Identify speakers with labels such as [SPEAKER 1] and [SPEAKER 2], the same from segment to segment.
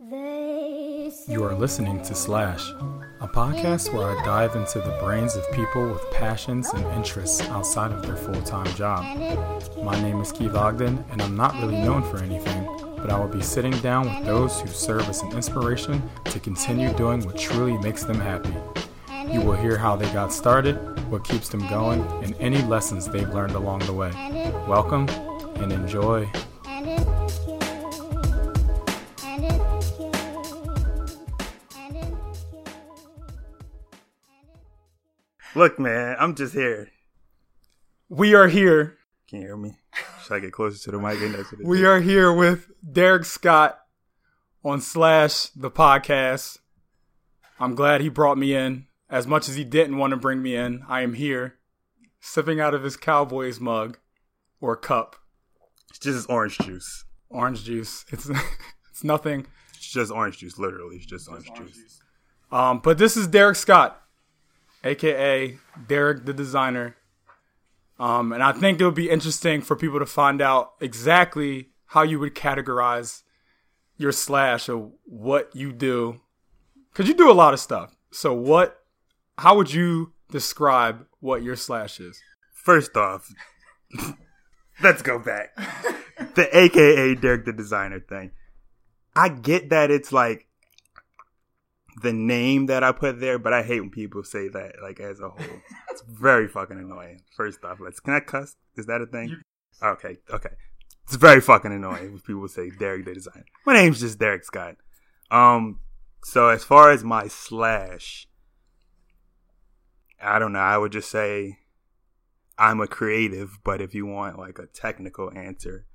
[SPEAKER 1] You are listening to Slash, a podcast where I dive into the brains of people with passions and interests outside of their full time job. My name is Keith Ogden, and I'm not really known for anything, but I will be sitting down with those who serve as an inspiration to continue doing what truly makes them happy. You will hear how they got started, what keeps them going, and any lessons they've learned along the way. Welcome and enjoy.
[SPEAKER 2] Look, man, I'm just here.
[SPEAKER 1] We are here.
[SPEAKER 2] Can you hear me? Should I get closer to the mic? Get next to the
[SPEAKER 1] We are here with Derek Scott on Slash the podcast. I'm glad he brought me in. As much as he didn't want to bring me in, I am here, sipping out of his Cowboys mug or cup,
[SPEAKER 2] It's just orange juice.
[SPEAKER 1] orange juice. It's it's nothing.
[SPEAKER 2] It's just orange juice. Literally, it's just orange, juice.
[SPEAKER 1] Um, but this is Derek Scott, aka Derek the designer. Um, and I think it would be interesting for people to find out exactly how you would categorize your slash or what you do, because you do a lot of stuff. So what? How would you describe what your slash is?
[SPEAKER 2] First off, let's go back. the AKA Derek the designer thing. I get that it's like the name that I put there, but I hate when people say that like as a whole. it's very fucking annoying. First off, let's can I cuss? Is that a thing? Okay, okay. It's very fucking annoying when people say Derek the designer. My name's just Derek Scott. Um, so as far as my slash, I don't know. I would just say I'm a creative, but if you want like a technical answer,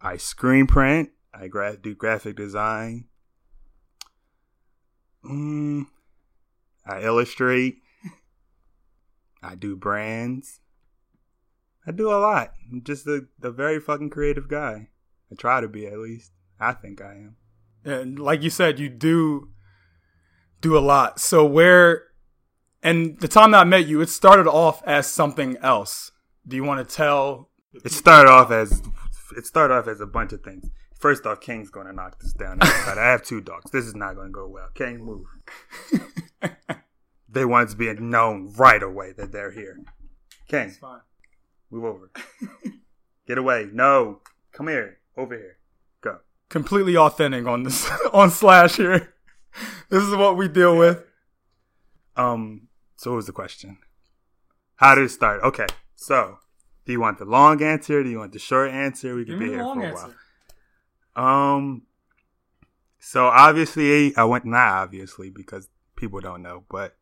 [SPEAKER 2] I screen print, I gra- do graphic design, mm, I illustrate, I do brands, I do a lot. I'm just a, a very fucking creative guy. I try to be at least. I think I am.
[SPEAKER 1] And like you said, you do do a lot. So where and the time that I met you, it started off as something else. Do you want to tell?
[SPEAKER 2] It started off as it started off as a bunch of things. First off, King's gonna knock this down. But I have two dogs. This is not gonna go well. King, move. they want to be known right away that they're here. King,
[SPEAKER 1] Fine.
[SPEAKER 2] move over. Get away. No, come here. Over here. Go.
[SPEAKER 1] Completely authentic on this on Slash here. This is what we deal with.
[SPEAKER 2] Um. So what was the question? How did it start? Okay. So, do you want the long answer? Do you want the short answer? We could be here for a while. Um. So obviously, I went not obviously because people don't know, but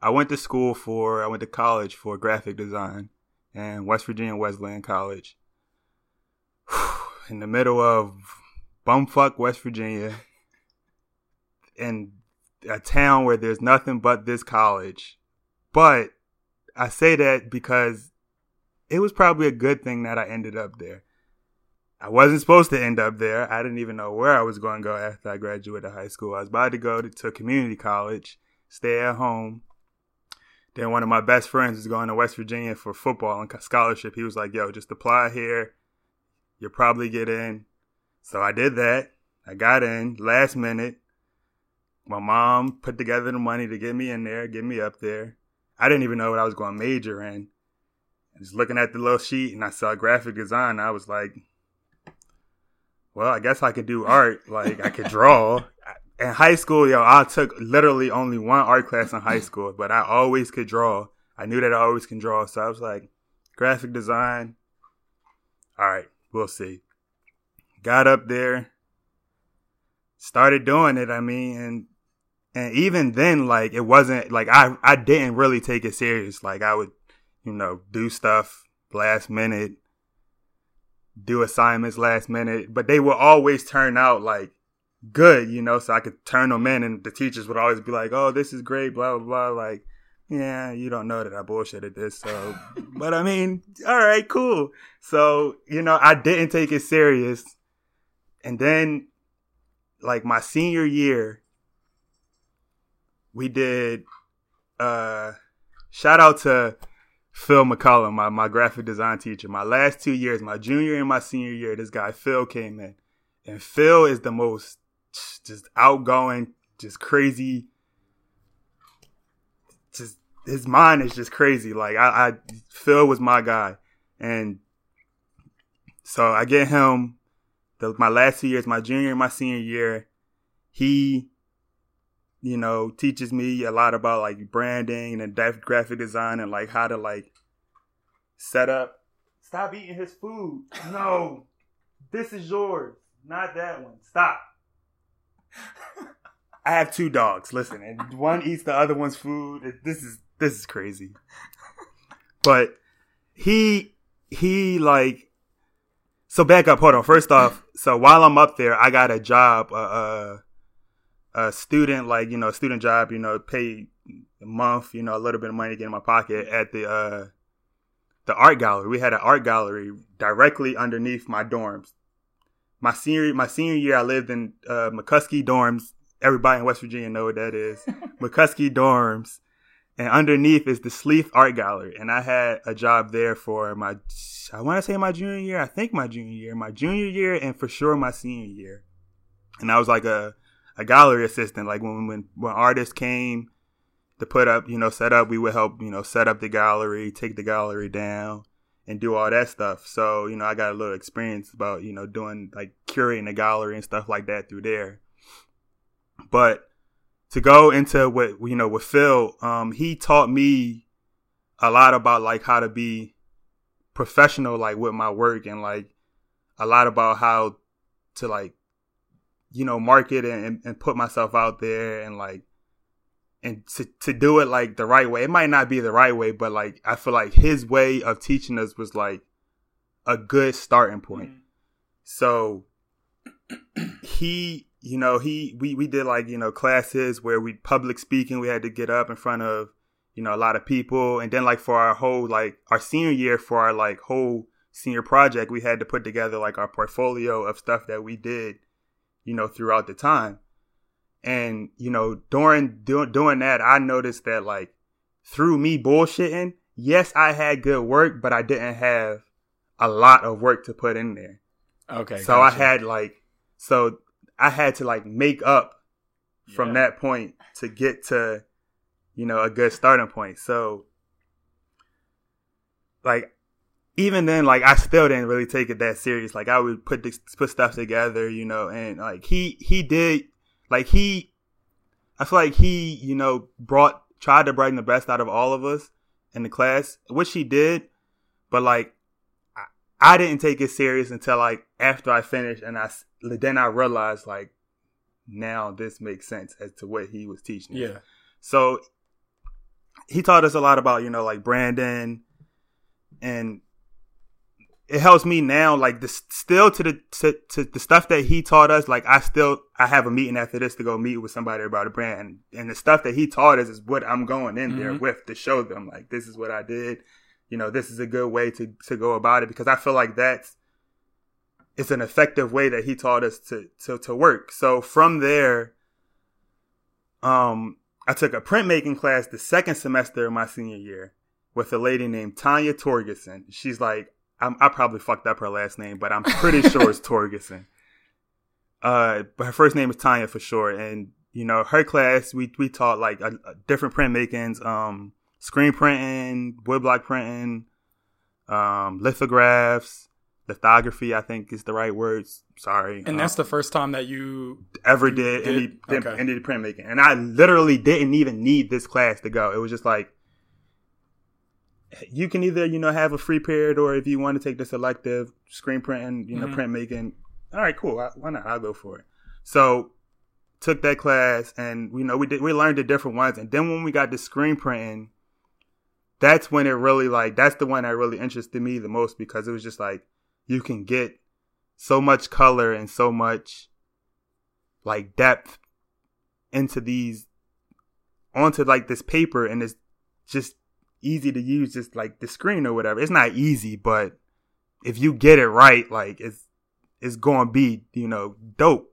[SPEAKER 2] I went to school for I went to college for graphic design and West Virginia Wesleyan College. In the middle of bumfuck West Virginia, in a town where there's nothing but this college. But I say that because it was probably a good thing that I ended up there. I wasn't supposed to end up there. I didn't even know where I was going to go after I graduated high school. I was about to go to, to community college, stay at home. Then one of my best friends was going to West Virginia for football and scholarship. He was like, "Yo, just apply here. You'll probably get in." So I did that. I got in last minute. My mom put together the money to get me in there, get me up there. I didn't even know what I was going to major in. I was looking at the little sheet and I saw graphic design. I was like, well, I guess I could do art. Like I could draw. In high school, yo, I took literally only one art class in high school, but I always could draw. I knew that I always can draw, so I was like, graphic design. All right, we'll see. Got up there, started doing it. I mean, and and even then, like it wasn't like I I didn't really take it serious. Like I would, you know, do stuff last minute, do assignments last minute, but they would always turn out like good, you know, so I could turn them in and the teachers would always be like, Oh, this is great, blah blah blah like yeah, you don't know that I bullshitted this, so but I mean, all right, cool. So, you know, I didn't take it serious. And then like my senior year, we did uh shout out to Phil McCullum, my, my graphic design teacher. My last two years, my junior and my senior year, this guy Phil came in. And Phil is the most just outgoing, just crazy. Just his mind is just crazy. Like I, I Phil was my guy, and so I get him. The, my last two years, my junior and my senior year, he, you know, teaches me a lot about like branding and graphic design and like how to like set up. Stop eating his food. No, this is yours, not that one. Stop. I have two dogs. Listen, and one eats the other one's food. This is this is crazy. But he he like so back up. Hold on. First off, so while I'm up there, I got a job, uh, uh a student like you know a student job. You know, pay a month. You know, a little bit of money to get in my pocket at the uh the art gallery. We had an art gallery directly underneath my dorms. My senior my senior year, I lived in uh, McCuskey dorms. Everybody in West Virginia know what that is. McCuskey dorms, and underneath is the Sleeth Art Gallery. And I had a job there for my I want to say my junior year. I think my junior year, my junior year, and for sure my senior year. And I was like a a gallery assistant. Like when when when artists came to put up, you know, set up, we would help, you know, set up the gallery, take the gallery down, and do all that stuff. So you know, I got a little experience about you know doing like curating the gallery and stuff like that through there. But to go into what you know with Phil, um, he taught me a lot about like how to be professional like with my work and like a lot about how to like you know market and, and put myself out there and like and to, to do it like the right way it might not be the right way but like i feel like his way of teaching us was like a good starting point mm-hmm. so he you know he we, we did like you know classes where we public speaking we had to get up in front of you know, a lot of people. And then like for our whole like our senior year for our like whole senior project, we had to put together like our portfolio of stuff that we did, you know, throughout the time. And, you know, during doing doing that, I noticed that like through me bullshitting, yes, I had good work, but I didn't have a lot of work to put in there.
[SPEAKER 1] Okay.
[SPEAKER 2] So gotcha. I had like so I had to like make up from yeah. that point to get to you know, a good starting point. So, like, even then, like, I still didn't really take it that serious. Like, I would put this, put stuff together, you know, and like he he did, like he, I feel like he, you know, brought tried to bring the best out of all of us in the class, which he did, but like. I, I didn't take it serious until like after I finished, and I then I realized like now this makes sense as to what he was teaching.
[SPEAKER 1] Yeah.
[SPEAKER 2] So he taught us a lot about you know like branding, and it helps me now like this still to the to, to, the stuff that he taught us like i still i have a meeting after this to go meet with somebody about a brand and, and the stuff that he taught us is what i'm going in mm-hmm. there with to show them like this is what i did you know this is a good way to to go about it because i feel like that's it's an effective way that he taught us to to, to work so from there um I took a printmaking class the second semester of my senior year with a lady named Tanya Torgerson. She's like, I'm, i probably fucked up her last name, but I'm pretty sure it's Torgerson. Uh, but her first name is Tanya for sure. And, you know, her class, we, we taught like a, a different printmakings, um, screen printing, woodblock printing, um, lithographs, lithography, I think is the right words. Sorry.
[SPEAKER 1] And that's the first time that you
[SPEAKER 2] ever did, did? any okay. any printmaking. And I literally didn't even need this class to go. It was just like you can either, you know, have a free period or if you want to take the selective screen printing, you know, mm-hmm. printmaking, all right, cool. why not? I'll go for it. So took that class and you know we did we learned the different ones and then when we got the screen printing that's when it really like that's the one that really interested me the most because it was just like you can get so much color and so much like depth into these onto like this paper and it's just easy to use just like the screen or whatever. It's not easy, but if you get it right, like it's it's going to be, you know, dope.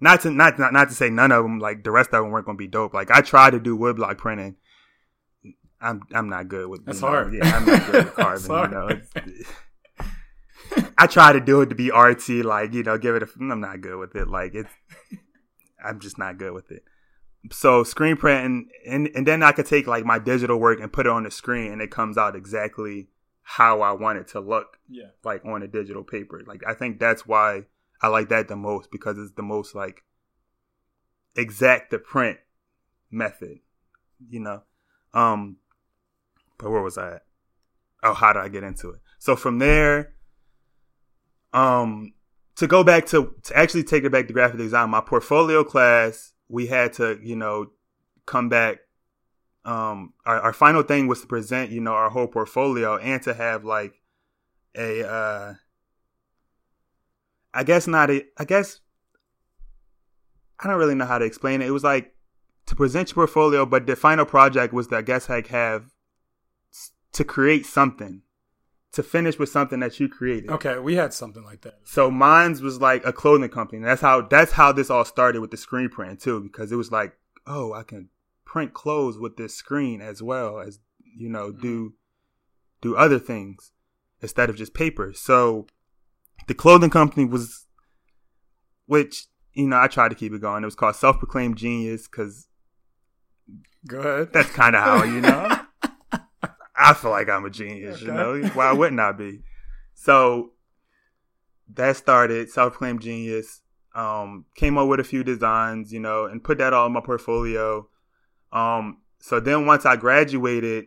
[SPEAKER 2] Not to not, not not to say none of them like the rest of them weren't going to be dope. Like I tried to do woodblock printing. I'm I'm not good with
[SPEAKER 1] That's hard.
[SPEAKER 2] Yeah, I'm not good with carving, you know. I try to do it to be artsy, like you know, give it. a I'm not good with it. Like it's, I'm just not good with it. So screen print, and, and and then I could take like my digital work and put it on the screen, and it comes out exactly how I want it to look.
[SPEAKER 1] Yeah.
[SPEAKER 2] Like on a digital paper. Like I think that's why I like that the most because it's the most like exact the print method. You know. Um. But where was I at? Oh, how did I get into it? So from there, um, to go back to to actually take it back to graphic design, my portfolio class, we had to, you know, come back um our, our final thing was to present you know our whole portfolio and to have like a uh i guess not a i guess i don't really know how to explain it. It was like to present your portfolio but the final project was to i guess like have to create something to finish with something that you created
[SPEAKER 1] Okay, we had something like that.
[SPEAKER 2] so mine's was like a clothing company. That's how that's how this all started with the screen print too, because it was like, oh, I can print clothes with this screen as well as you know mm-hmm. do do other things instead of just paper. So the clothing company was, which you know I tried to keep it going. It was called Self Proclaimed Genius because
[SPEAKER 1] Good.
[SPEAKER 2] that's kind of how you know. I feel like I'm a genius, you know. Why wouldn't I be? So that started self proclaimed genius. Um, came up with a few designs, you know, and put that all in my portfolio. Um, so then once I graduated,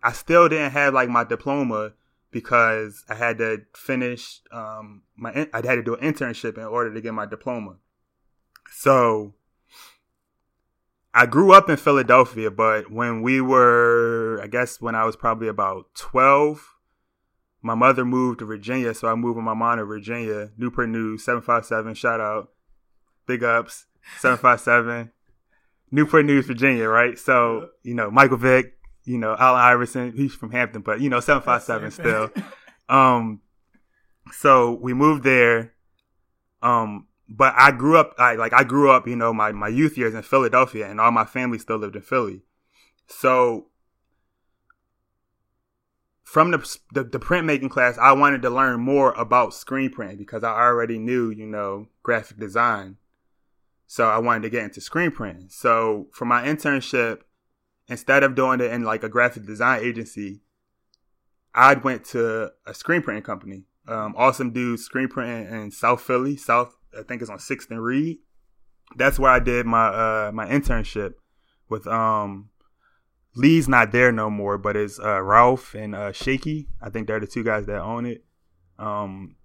[SPEAKER 2] I still didn't have like my diploma because I had to finish um my I had to do an internship in order to get my diploma. So I grew up in Philadelphia, but when we were, I guess when I was probably about 12, my mother moved to Virginia. So I moved with my mom to Virginia, Newport News, 757, shout out, big ups, 757, Newport News, Virginia, right? So, you know, Michael Vick, you know, Allen Iverson, he's from Hampton, but, you know, 757 still. Um, so we moved there. Um, but I grew up, I like, I grew up, you know, my, my youth years in Philadelphia and all my family still lived in Philly. So from the, the, the printmaking class, I wanted to learn more about screen print because I already knew, you know, graphic design. So I wanted to get into screen printing. So for my internship, instead of doing it in like a graphic design agency, I went to a screen printing company. Um, awesome dude, screen printing in South Philly, South, I think it's on Sixth and Reed. That's where I did my uh my internship with um Lee's not there no more, but it's uh Ralph and uh Shaky. I think they're the two guys that own it. Um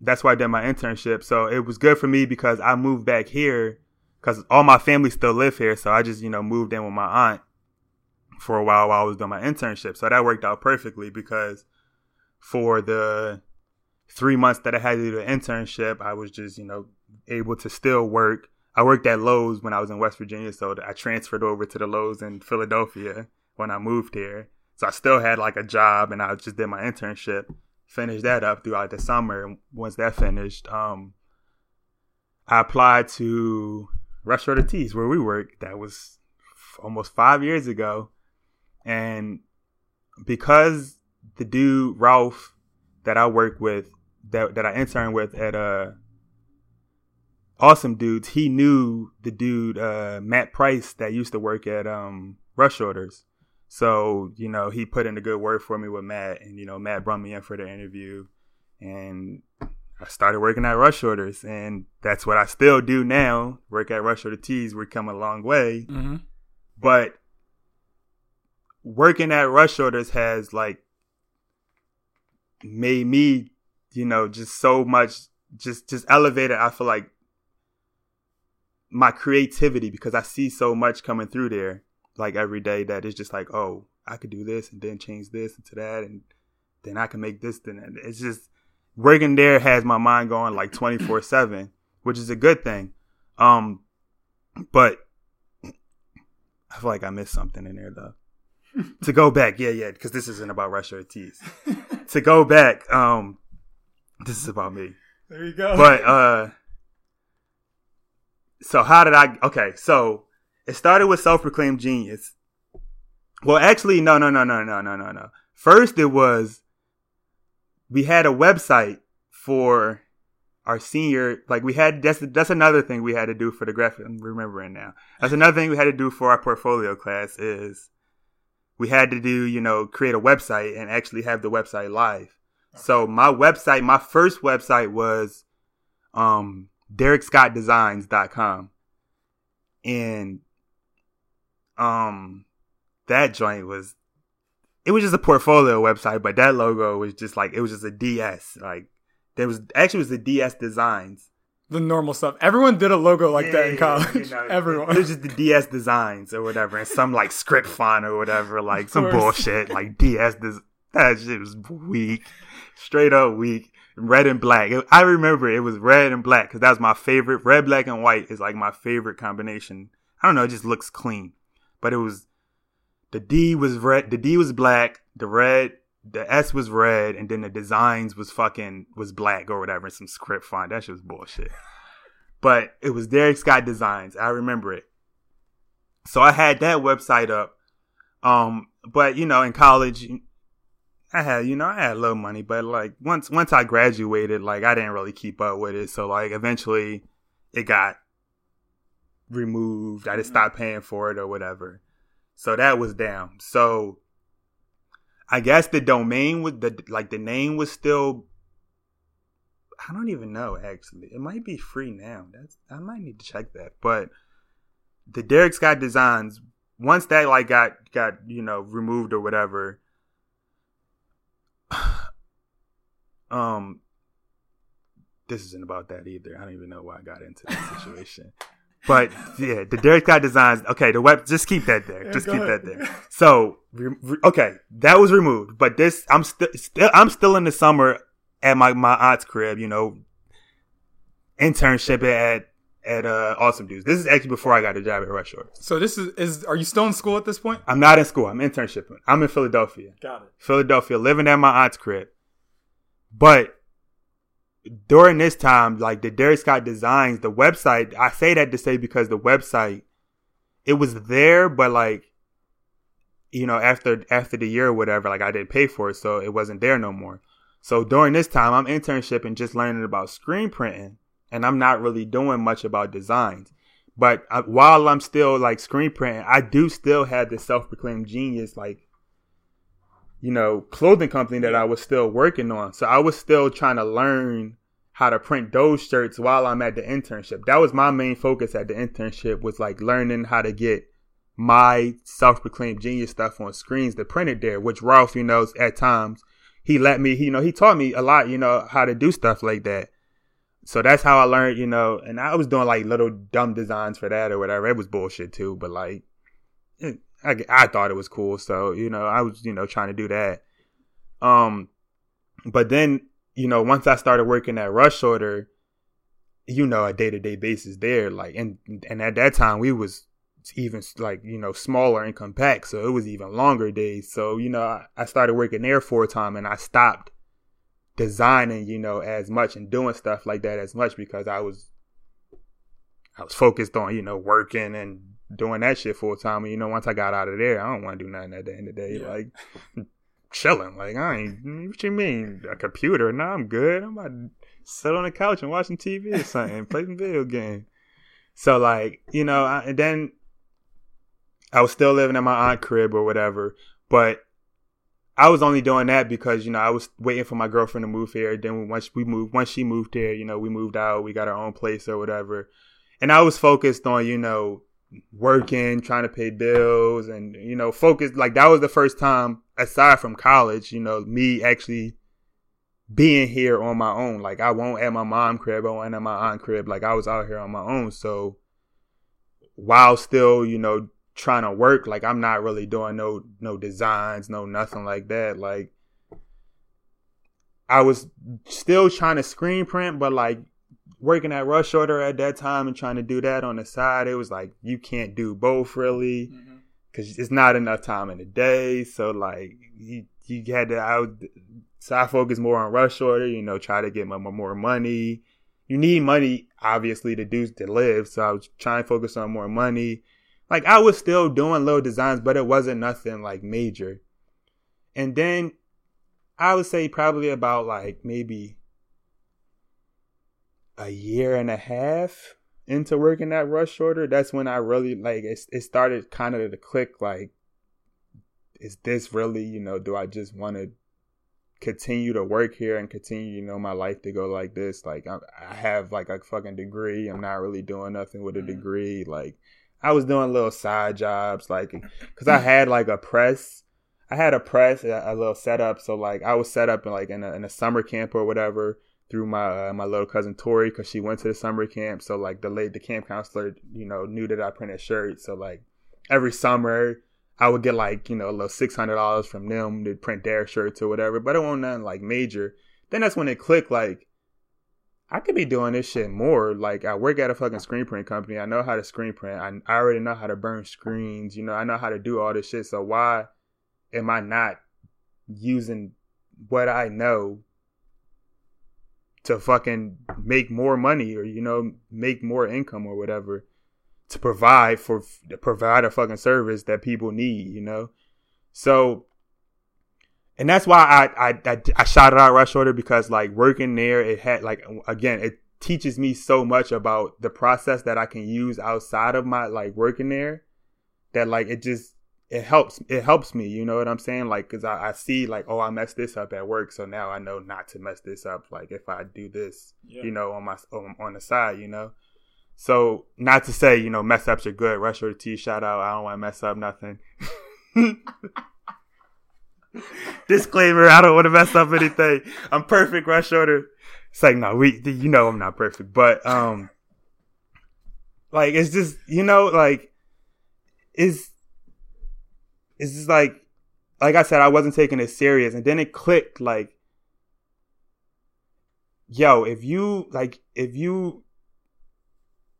[SPEAKER 2] that's why I did my internship. So it was good for me because I moved back here because all my family still live here. So I just, you know, moved in with my aunt for a while while I was doing my internship. So that worked out perfectly because for the three months that I had to do the internship, I was just, you know, able to still work. I worked at Lowe's when I was in West Virginia, so I transferred over to the Lowe's in Philadelphia when I moved here. So I still had like a job and I just did my internship, finished that up throughout the summer. And once that finished, um, I applied to Rush Order Tees where we work. That was almost five years ago. And because the dude, Ralph, that I work with, that, that I interned with at, uh, awesome dudes. He knew the dude uh, Matt Price that used to work at um, Rush Orders. So you know he put in a good word for me with Matt, and you know Matt brought me in for the interview, and I started working at Rush Orders, and that's what I still do now. Work at Rush Order Tees. We're coming a long way,
[SPEAKER 1] Mm-hmm.
[SPEAKER 2] but working at Rush Orders has like made me, you know, just so much, just just elevated. I feel like my creativity because I see so much coming through there, like every day that it's just like, oh, I could do this and then change this into that, and then I can make this. Then it's just working there has my mind going like twenty four seven, which is a good thing. Um, but I feel like I missed something in there though. to go back, yeah, yeah, because this isn't about Rush Order Tees. to go back, um, this is about me.
[SPEAKER 1] There you go.
[SPEAKER 2] But uh so how did I okay, so it started with self proclaimed genius. Well actually no no no no no no no no. First it was we had a website for our senior like we had that's that's another thing we had to do for the graphic I'm remembering now. That's another thing we had to do for our portfolio class is we had to do, you know, create a website and actually have the website live. So my website, my first website was um DerekScottDesigns.com. And um that joint was it was just a portfolio website, but that logo was just like it was just a DS. Like there was actually it was the DS Designs.
[SPEAKER 1] The normal stuff. Everyone did a logo like yeah, that in college. You know, Everyone.
[SPEAKER 2] It was just the DS Designs or whatever, and some like script font or whatever, like some bullshit like DS. Des- that shit was weak, straight up weak. Red and black. I remember it was red and black because that was my favorite. Red, black, and white is like my favorite combination. I don't know. It just looks clean, but it was the D was red. The D was black. The red the S was red and then the designs was fucking was black or whatever, some script font. That shit was bullshit. But it was Derek Scott Designs. I remember it. So I had that website up. Um, but you know, in college, I had you know I had a little money, but like once once I graduated, like I didn't really keep up with it. So like eventually, it got removed. I just mm-hmm. stopped paying for it or whatever. So that was down. So I guess the domain was the like the name was still. I don't even know actually. It might be free now. That's I might need to check that. But the Derek Scott Designs once that like got got you know removed or whatever. um, this isn't about that either. I don't even know why I got into this situation. But yeah, the Derek Scott designs. Okay, the web. Just keep that there. Just keep ahead. that there. So okay, that was removed. But this, I'm still, still, I'm still in the summer at my my aunt's crib. You know, internship at at uh, Awesome Dudes. This is actually before I got a job at Rush Order.
[SPEAKER 1] So this is is are you still in school at this point?
[SPEAKER 2] I'm not in school. I'm internshipping. I'm in Philadelphia.
[SPEAKER 1] Got it.
[SPEAKER 2] Philadelphia, living at my aunt's crib. But during this time, like the Derek Scott designs, the website, I say that to say because the website, it was there, but like, you know, after after the year or whatever, like I didn't pay for it, so it wasn't there no more. So during this time, I'm internship and just learning about screen printing, and I'm not really doing much about designs. But I, while I'm still like screen printing, I do still have the self-proclaimed genius like you know, clothing company that I was still working on. So I was still trying to learn how to print those shirts while I'm at the internship. That was my main focus at the internship was like learning how to get my self-proclaimed genius stuff on screens to print it there, which Ralph, you know, at times he let me, you know, he taught me a lot, you know, how to do stuff like that. So that's how I learned, you know, and I was doing like little dumb designs for that or whatever. It was bullshit too, but like, I, I thought it was cool. So, you know, I was, you know, trying to do that. Um, but then, you know, once I started working at Rush Order, you know, a day to day basis there, like, and, and at that time we was even like, you know, smaller and compact. So it was even longer days. So, you know, I, I started working there a time and I stopped designing, you know, as much and doing stuff like that as much because I was, I was focused on, you know, working and doing that shit full time. And you know, once I got out of there, I don't want to do nothing at the end of the day. Yeah. Like chilling. Like I ain't. What you mean a computer? No, I'm good. I'm about to sit on the couch and watching TV or something, play some video game. So like you know, I, and then I was still living in my aunt crib or whatever, but. I was only doing that because you know I was waiting for my girlfriend to move here. Then once we moved, once she moved here, you know we moved out. We got our own place or whatever. And I was focused on you know working, trying to pay bills, and you know, focused Like that was the first time, aside from college, you know, me actually being here on my own. Like I won't at my mom crib, I won't at my aunt crib. Like I was out here on my own. So while still, you know, trying to work, like I'm not really doing no no designs, no nothing like that. Like I was still trying to screen print, but like working at Rush Order at that time and trying to do that on the side, it was like you can't do both really because mm-hmm. it's not enough time in the day. So like you you had to out. So I focus more on Rush Order. You know, try to get more, more money. You need money obviously to do to live. So I was trying to focus on more money. Like I was still doing little designs, but it wasn't nothing like major. And then I would say probably about like maybe a year and a half into working that rush order. That's when I really like it. It started kind of to click. Like, is this really you know? Do I just want to continue to work here and continue you know my life to go like this? Like, I, I have like a fucking degree. I'm not really doing nothing with a mm-hmm. degree. Like, I was doing little side jobs, like, cause I had like a press I had a press, a, a, little setup. So like I was set up in like in a, in a summer camp or whatever through my uh, my little cousin Tori because she went to the summer camp. So like the late the camp counselor, you know, knew that I printed shirts. So like every summer I would get like you know a little six hundred dollars from them to print their shirts or whatever. But it wasn't nothing like major. Then that's when it clicked. Like I could be doing this shit more. Like I work at a fucking screen print company. I know how to screen print. I, I already know how to burn screens. You know, I know how to do all this shit. So why? am I not using what I know to fucking make more money or you know make more income or whatever to provide for provide a fucking service that people need, you know. So, and that's why I I I, I shouted out Rush Order because like working there, it had like again it teaches me so much about the process that I can use outside of my like working there that like it just it helps it helps me you know what i'm saying? Like because I, I, see like oh i messed this up at work so now i know not to mess this up like if i do this yeah. you know on my on, on, the side you know? So not to say you know mess ups are good. Rush or t shout out. I don't want to mess up nothing disclaimer i don't want to mess up anything i'm perfect rush order it's like no we you know i'm not perfect but um like it's just you know like it's it's just like like I said, I wasn't taking it serious, and then it clicked. Like, yo, if you like, if you,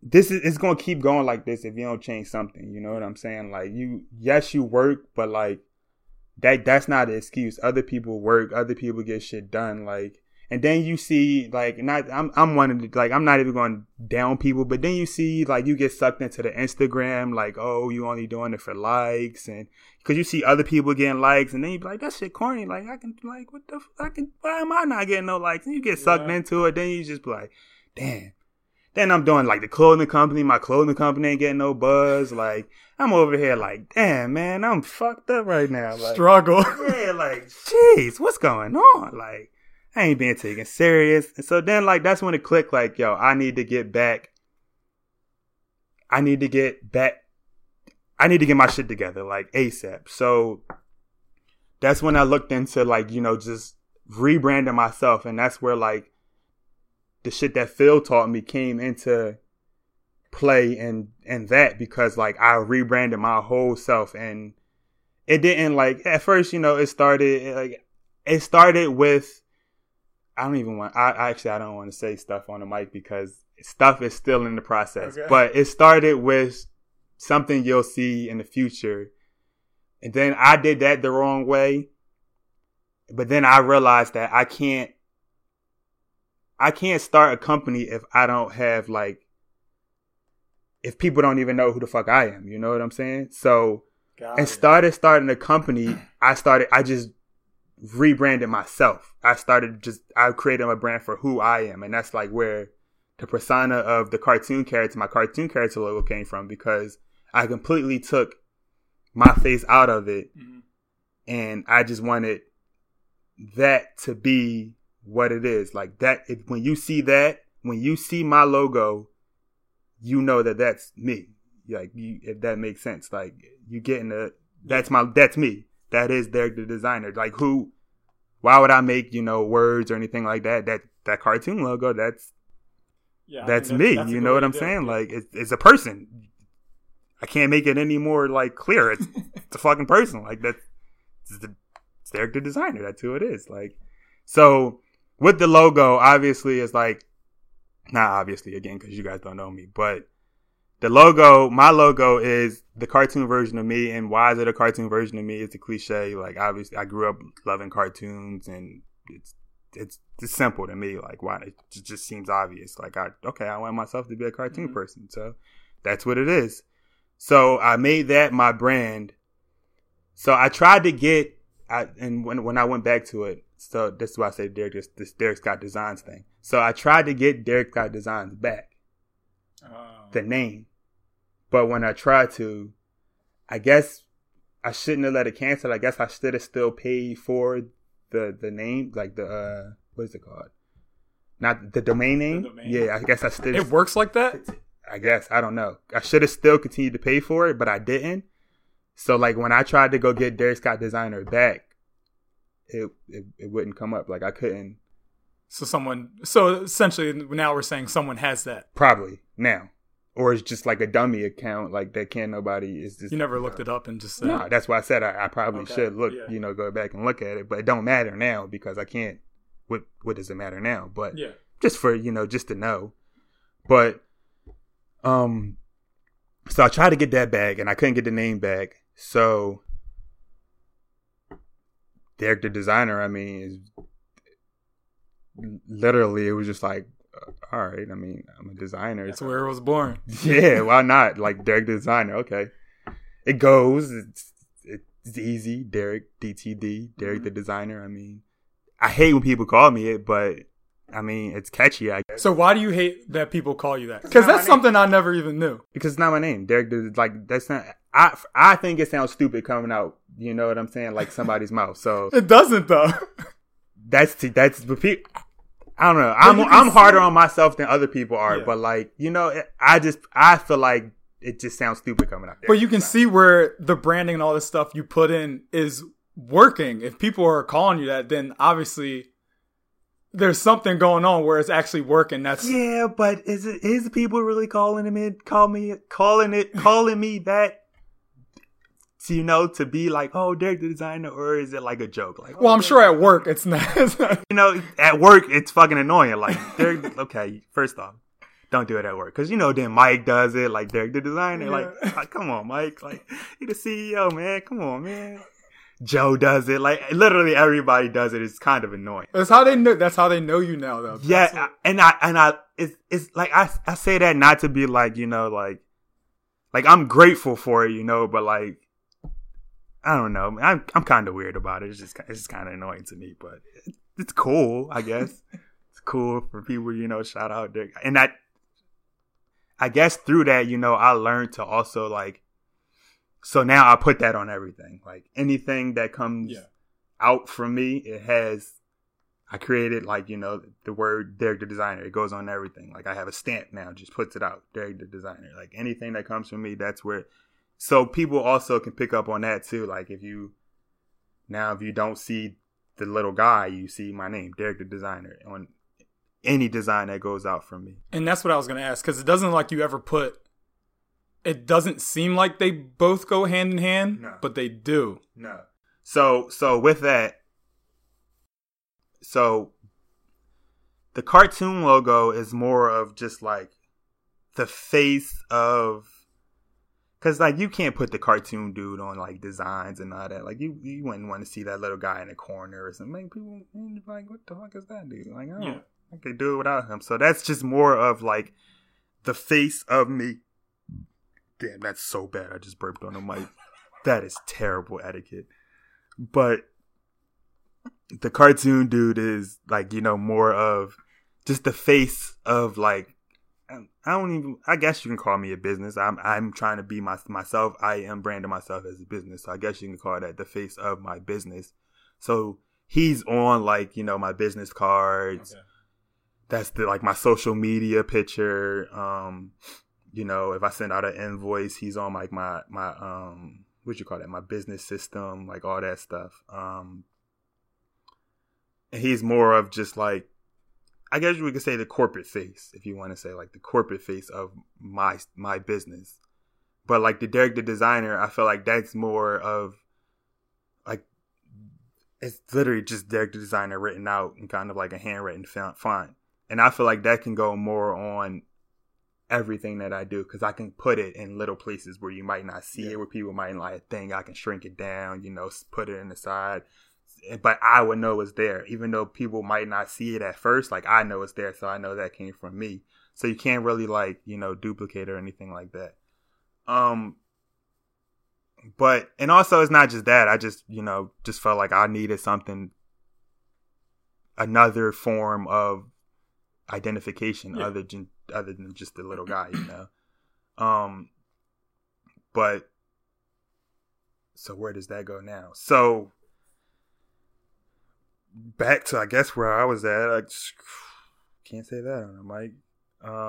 [SPEAKER 2] this is it's gonna keep going like this if you don't change something. You know what I'm saying? Like, you, yes, you work, but like that that's not an excuse. Other people work, other people get shit done. Like, and then you see like not I'm I'm one of the like I'm not even going down people, but then you see like you get sucked into the Instagram like oh you only doing it for likes and because you see other people getting likes and then you be like that shit corny like I can like what the I can why am I not getting no likes and you get sucked yeah. into it then you just be like damn then I'm doing like the clothing company my clothing company ain't getting no buzz like I'm over here like damn man I'm fucked up right now like,
[SPEAKER 1] struggle
[SPEAKER 2] yeah like jeez what's going on like I ain't being taken serious. And so then like that's when it clicked like, yo, I need to get back. I need to get back. I need to get my shit together like ASAP. So that's when I looked into like, you know, just rebranding myself. And that's where like the shit that Phil taught me came into play and and that because like I rebranded my whole self and it didn't like at first, you know, it started like it started with I don't even want. I actually I don't want to say stuff on the mic because stuff is still in the process. Okay. But it started with something you'll see in the future, and then I did that the wrong way. But then I realized that I can't. I can't start a company if I don't have like. If people don't even know who the fuck I am, you know what I'm saying? So, Got and it. started starting a company. I started. I just rebranded myself. I started just I created a brand for who I am, and that's like where the persona of the cartoon character, my cartoon character logo came from because I completely took my face out of it, mm-hmm. and I just wanted that to be what it is. Like that, if, when you see that, when you see my logo, you know that that's me. Like you, if that makes sense. Like you getting the that's my that's me that is Derek the designer. Like who? Why would I make you know words or anything like that? That that cartoon logo. That's yeah, that's mean, me. That's, that's you know what I'm saying? Like it's, it's a person. I can't make it any more like clear. It's, it's a fucking person. Like that's it's, the, it's Derek the designer. That's who it is. Like so with the logo, obviously it's like not obviously again because you guys don't know me, but the logo, my logo is the cartoon version of me. And why is it a cartoon version of me? It's a cliche. Like obviously I grew up loving cartoons and it's, it's, it's simple to me. Like why it just seems obvious. Like I, okay, I want myself to be a cartoon mm-hmm. person. So that's what it is. So I made that my brand. So I tried to get, I, and when, when I went back to it, so this is why I say Derek this, this Derek Scott Designs thing. So I tried to get Derek Scott Designs back,
[SPEAKER 1] Oh.
[SPEAKER 2] the name, but when I tried to, I guess I shouldn't have let it cancel. I guess I should have still paid for the the name, like the uh what is it called? Not the domain name.
[SPEAKER 1] domain?
[SPEAKER 2] Yeah, I guess I still.
[SPEAKER 1] it works like that.
[SPEAKER 2] I guess I don't know. I should have still continued to pay for it, but I didn't. So like when I tried to go get Derek Scott Designer back, it it, it wouldn't come up. Like I couldn't.
[SPEAKER 1] So someone. So essentially, now we're saying someone has that.
[SPEAKER 2] Probably now, or it's just like a dummy account, like that can't nobody is just.
[SPEAKER 1] You never looked it up and just said.
[SPEAKER 2] No, that's why I said I, I probably
[SPEAKER 1] Okay,
[SPEAKER 2] should look,
[SPEAKER 1] yeah.
[SPEAKER 2] you know, go back and look at it, but it don't matter now because I can't. What what does it matter now? But
[SPEAKER 1] Yeah.
[SPEAKER 2] just for you know, just to know. But um, so I tried to get that back and I couldn't get the name back. So Derek, the designer, I mean, is literally it was just like, uh, all right. I mean, I'm a designer.
[SPEAKER 1] That's where it was born.
[SPEAKER 2] yeah, why not? Like Derek the designer. Okay, it goes. It's it's easy. Derek DTD. Derek the designer. I mean, I hate when people call me it, but I mean it's catchy. I guess
[SPEAKER 1] So why do you hate that people call you that? Because that's something I never even knew.
[SPEAKER 2] because it's not my name. Derek the like that's not. I I think it sounds stupid coming out. You know what I'm saying? Like somebody's mouth. So
[SPEAKER 1] It doesn't though.
[SPEAKER 2] that's that's people. I don't know. I'm I'm harder on myself than other people are,
[SPEAKER 1] Yeah.
[SPEAKER 2] but like you know, I just I feel like it just sounds stupid coming out.
[SPEAKER 1] But you can see where the branding and all this stuff you put in is working. If people are calling you that, then obviously there's something going on where it's actually working. That's
[SPEAKER 2] Yeah, but is it is people really calling him in, call me, calling it, calling me that? To, you know, to be like, oh, Derek the designer, or is it like a joke? Like,
[SPEAKER 1] well,
[SPEAKER 2] oh,
[SPEAKER 1] I'm sure at work it's not. It's not
[SPEAKER 2] you know, at work it's fucking annoying. Like, Derek, okay, first off, don't do it at work because you know then Mike does it, like Derek the designer. Like,
[SPEAKER 1] Yeah.
[SPEAKER 2] like, uh, come on, Mike, like he the CEO, man. Come on, man. Joe does it. Like, literally everybody does it. It's kind of annoying.
[SPEAKER 1] that's how they know. That's how they know you now, though.
[SPEAKER 2] Yeah, I- and I and I it's it's like I I say that not to be like you know like like I'm grateful for it, you know, but like I don't know, I'm I'm kind of weird about it. It's just it's just kind of annoying to me, but it's cool, I guess. it's cool for people, you know. Shout out Dick, and that I guess through that, you know, I learned to also like. So now I put that on everything. Like anything that comes
[SPEAKER 1] Yeah.
[SPEAKER 2] out from me, it has I created like, you know, the word Derek the designer. It goes on everything. Like I have a stamp now, just puts it out. Derek the designer. Like anything that comes from me, that's where so people also can pick up on that too. Like if you now if you don't see the little guy, you see my name, Derek the designer, on any design that goes out from me.
[SPEAKER 1] And that's what I was going to ask because it doesn't like you ever put. It doesn't seem like they both go hand in hand,
[SPEAKER 2] No.
[SPEAKER 1] but they do.
[SPEAKER 2] No. So so with that, so the cartoon logo is more of just like the face of because like you can't put the cartoon dude on like designs and all that. Like you you wouldn't want to see that little guy in the corner or something. Like people like what the fuck is that dude? Like I don't
[SPEAKER 1] Yeah.
[SPEAKER 2] I could do it without him. So that's just more of like the face of me. Damn, that's so bad. I just burped on the mic. That is terrible etiquette. But the cartoon dude is like, you know, more of just the face of like I don't even I guess you can call me a business. I'm I'm trying to be my myself. I am branding myself as a business. So I guess you can call that the face of my business. So he's on like, you know, my business cards that's the like my social media picture. Um, you know, if I send out an invoice, he's on like my my um what you call that, my business system, like all that stuff. Um and he's more of just like I guess we could say the corporate face, if you want to say like the corporate face of my my business. But like the Derek the designer, I feel like that's more of like it's literally just Derek the designer written out in kind of like a handwritten font. And I feel like that can go more on everything that I do because I can put it in little places where you might not see
[SPEAKER 1] Yeah.
[SPEAKER 2] it, where people might like think I can shrink it down, you know, put it in the side. But I would know it's there, even though people might not see it at first. Like I know it's there, so I know that came from me. So you can't really like you know duplicate or anything like that. Um, but and also it's not just that. I just you know just felt like I needed something another form of identification
[SPEAKER 1] Yeah.
[SPEAKER 2] other than other than just the little guy, you know. Um, but so where does that go now? So back to I guess where I was at. I just can't say that on the mic. Um,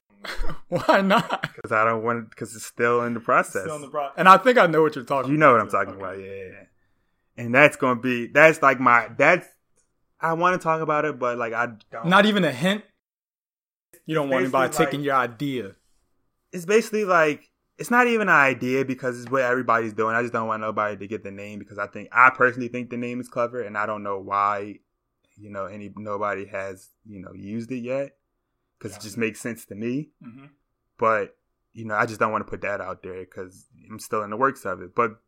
[SPEAKER 1] Why not?
[SPEAKER 2] because I don't want because it's still in the process.
[SPEAKER 1] Still in the pro- and I think I know what you're talking.
[SPEAKER 2] You know what I'm talking
[SPEAKER 1] Okay.
[SPEAKER 2] about, yeah, yeah. And that's gonna be that's like my that's I want to talk about it, but like I don't.
[SPEAKER 1] Not even a hint. You don't want anybody
[SPEAKER 2] Basically,
[SPEAKER 1] taking your idea.
[SPEAKER 2] it's basically like it's not even an idea because it's what everybody's doing. I just don't want nobody to get the name because I think I personally think the name is clever, and I don't know why, you know, any nobody has you know used it yet because it just makes sense to me.
[SPEAKER 1] Mm-hmm.
[SPEAKER 2] But you know, I just don't want to put that out there because I'm still in the works of it. But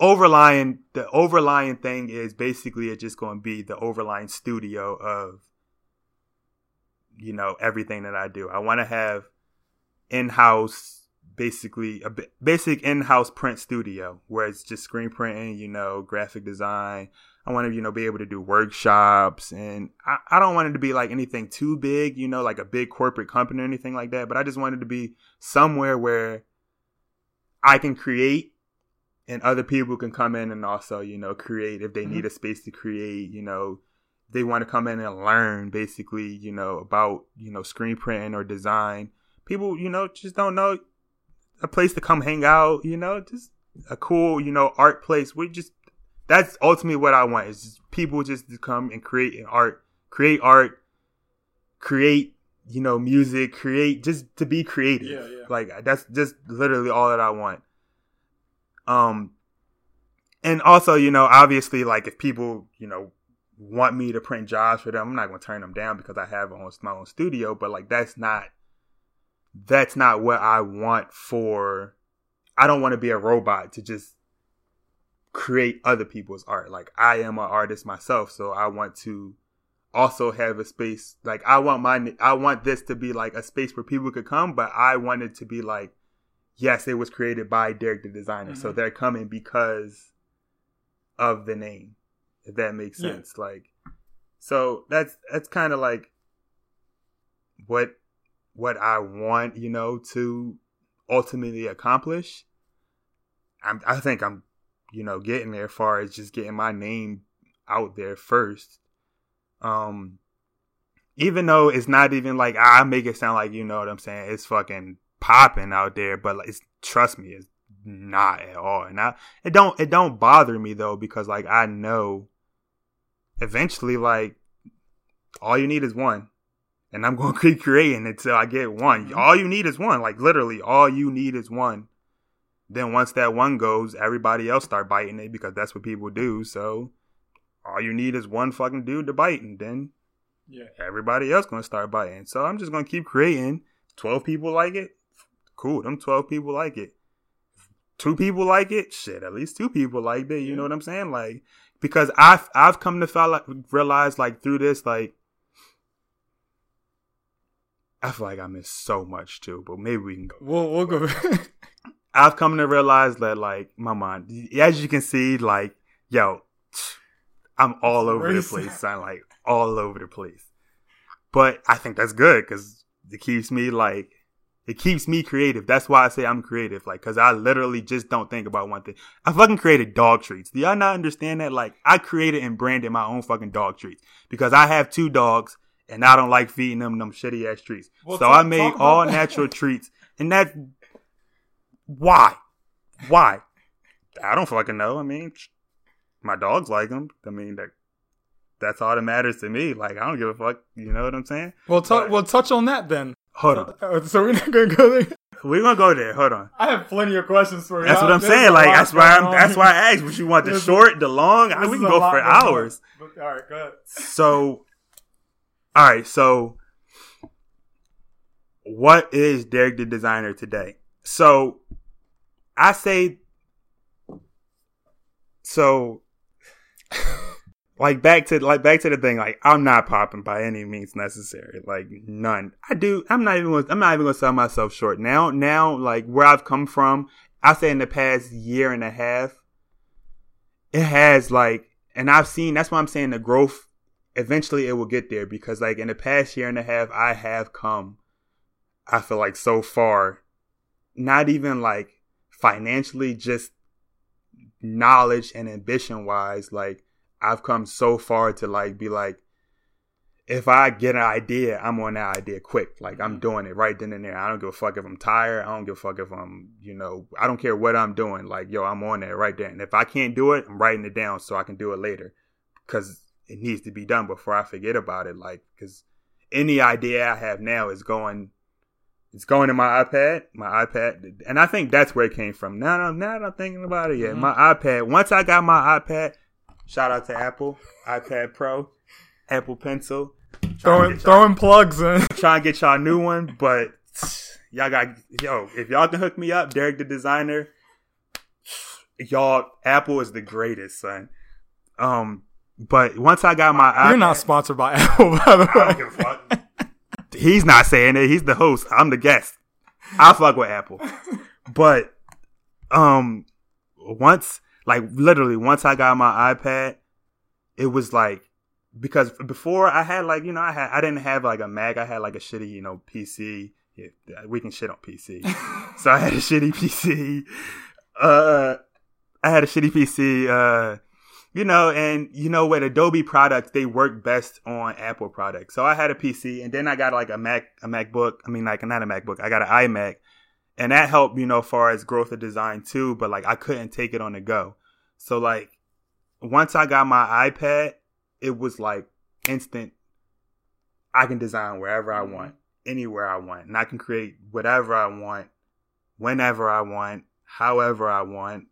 [SPEAKER 2] overlying the overlying thing is basically it's just going to be the overlying studio of you know everything that I do. I want to have in-house basically a basic in-house print studio where it's just screen printing, you know, graphic design. I want to, you know, be able to do workshops and I, I don't want it to be like anything too big, you know, like a big corporate company or anything like that. But I just wanted to be somewhere where I can create and other people can come in and also, you know, create if they need mm-hmm. a space to create, you know, they want to come in and learn basically, you know, about, you know, screen printing or design. People, you know, just don't know a place to come hang out, you know, just a cool, you know, art place. We just that's ultimately what I want is just people just to come and create an art, create art, create, you know, music, create just to be creative.
[SPEAKER 1] Yeah, yeah.
[SPEAKER 2] Like that's just literally all that I want. Um and also, you know, obviously like if people, you know, want me to print jobs for them, I'm not going to turn them down because I have my own, my own studio, but like that's not that's not what I want for I don't want to be a robot to just create other people's art. Like I am an artist myself, so I want to also have a space like I want my I want this to be like a space where people could come, but I want it to be like yes, it was created by Derek the designer. So
[SPEAKER 1] Mhm.
[SPEAKER 2] they're coming because of the name. If that makes
[SPEAKER 1] Yeah.
[SPEAKER 2] sense. Like so that's that's kind of like what what I want, you know, to ultimately accomplish. I'm, I think I'm, you know, getting there. As far as just getting my name out there first. Um, even though it's not even like I make it sound like you know what I'm saying. It's fucking popping out there, but like, it's trust me, it's not at all. And I, it don't it don't bother me though because like I know eventually like all you need is one and I'm going to keep creating until I get one.
[SPEAKER 1] Mhm.
[SPEAKER 2] All you need is one. Like literally, all you need is one. Then once that one goes, everybody else start biting it because that's what people do. So all you need is one fucking dude to bite, and then
[SPEAKER 1] Yeah.
[SPEAKER 2] everybody else gonna start biting. So I'm just gonna keep creating. Twelve people like it. Cool. Them twelve people like it. Two people like it. Shit, at least two people like it. You
[SPEAKER 1] Yeah.
[SPEAKER 2] know what I'm saying? Like because I've I've come to feel like, realize like through this like I feel like I missed so much too, but maybe we can go.
[SPEAKER 1] We'll we'll go.
[SPEAKER 2] I've come to realize that like my mind, as you can see, like yo, I'm all over the
[SPEAKER 1] Racing.
[SPEAKER 2] place. I'm like all over the place. But I think that's good because it keeps me like it keeps me creative. That's why I say I'm creative, like because I literally just don't think about one thing. I fucking created dog treats. Do y'all not understand that? Like I created and branded my own fucking dog treats because I have two dogs and I don't like feeding them them shitty ass treats.
[SPEAKER 1] Well,
[SPEAKER 2] so
[SPEAKER 1] talk-
[SPEAKER 2] I made all natural treats, and that why, why? I don't fucking know. I mean, my dogs like them. I mean that. That's all that matters to me. Like I don't give a fuck. You know what I'm saying?
[SPEAKER 1] we'll touch.
[SPEAKER 2] But-
[SPEAKER 1] We'll touch on that then.
[SPEAKER 2] Hold on.
[SPEAKER 1] Uh, So we're not gonna go there.
[SPEAKER 2] We're gonna go there. Hold on.
[SPEAKER 1] I have plenty of questions for you.
[SPEAKER 2] That's what I'm
[SPEAKER 1] There's
[SPEAKER 2] saying. Like that's why I'm. That's why I asked. What you want? The
[SPEAKER 1] There's-
[SPEAKER 2] short, the long?
[SPEAKER 1] This
[SPEAKER 2] we can go for hours.
[SPEAKER 1] But, all right, go ahead.
[SPEAKER 2] So, all right. So, what is Derek the designer today? So, I say, so, like back to like back to the thing. Like I'm not popping by any means necessary. Like none. I do. I'm not even. Gonna, I'm not even gonna sell myself short now. Now, like where I've come from, I say in the past year and a half, it has like, and I've seen. That's why I'm saying the growth eventually it will get there because like in the past year and a half I have come I feel like so far not even like financially just knowledge and ambition wise like I've come so far to like be like if I get an idea, I'm on that idea quick. Like I'm mm-hmm. doing it right then and there. I don't give a fuck if I'm tired. I don't give a fuck if I'm, you know, I don't care what I'm doing. Like, yo, I'm on that right there. And if I can't do it, I'm writing it down so I can do it later. Cause it needs to be done before I forget about it. Like, cause any idea I have now is going, it's going in my iPad, my iPad. And I think that's where it came from. Now, now, now I'm thinking about it. Yeah. Mm-hmm. My iPad. Once I got my iPad, shout out to Apple, iPad Pro Apple Pencil.
[SPEAKER 1] Throwing throwing plugs in.
[SPEAKER 2] Trying to get y'all a new one, but y'all got yo. If y'all can hook me up, Derek the designer. Y'all, Apple is the greatest, son. Um, but once I got my, iPad
[SPEAKER 1] you're iPad, not sponsored by Apple, by the
[SPEAKER 2] way. He's not saying it. He's the host. I'm the guest. I fuck with Apple, but um, once like literally once I got my iPad, it was like because before I had like you know I had I didn't have like a Mac I had like a shitty you know PC yeah, we can shit on PC so I had a shitty PC uh I had a shitty PC uh you know and you know with Adobe products they work best on Apple products so I had a PC and then I got like a Mac a MacBook I mean like not a MacBook I got an iMac and that helped you know far as growth of design too but like I couldn't take it on the go so like once I got my iPad it was like instant. I can design wherever I mm-hmm. want, anywhere I want, and I can create whatever I want, whenever I want, however I want.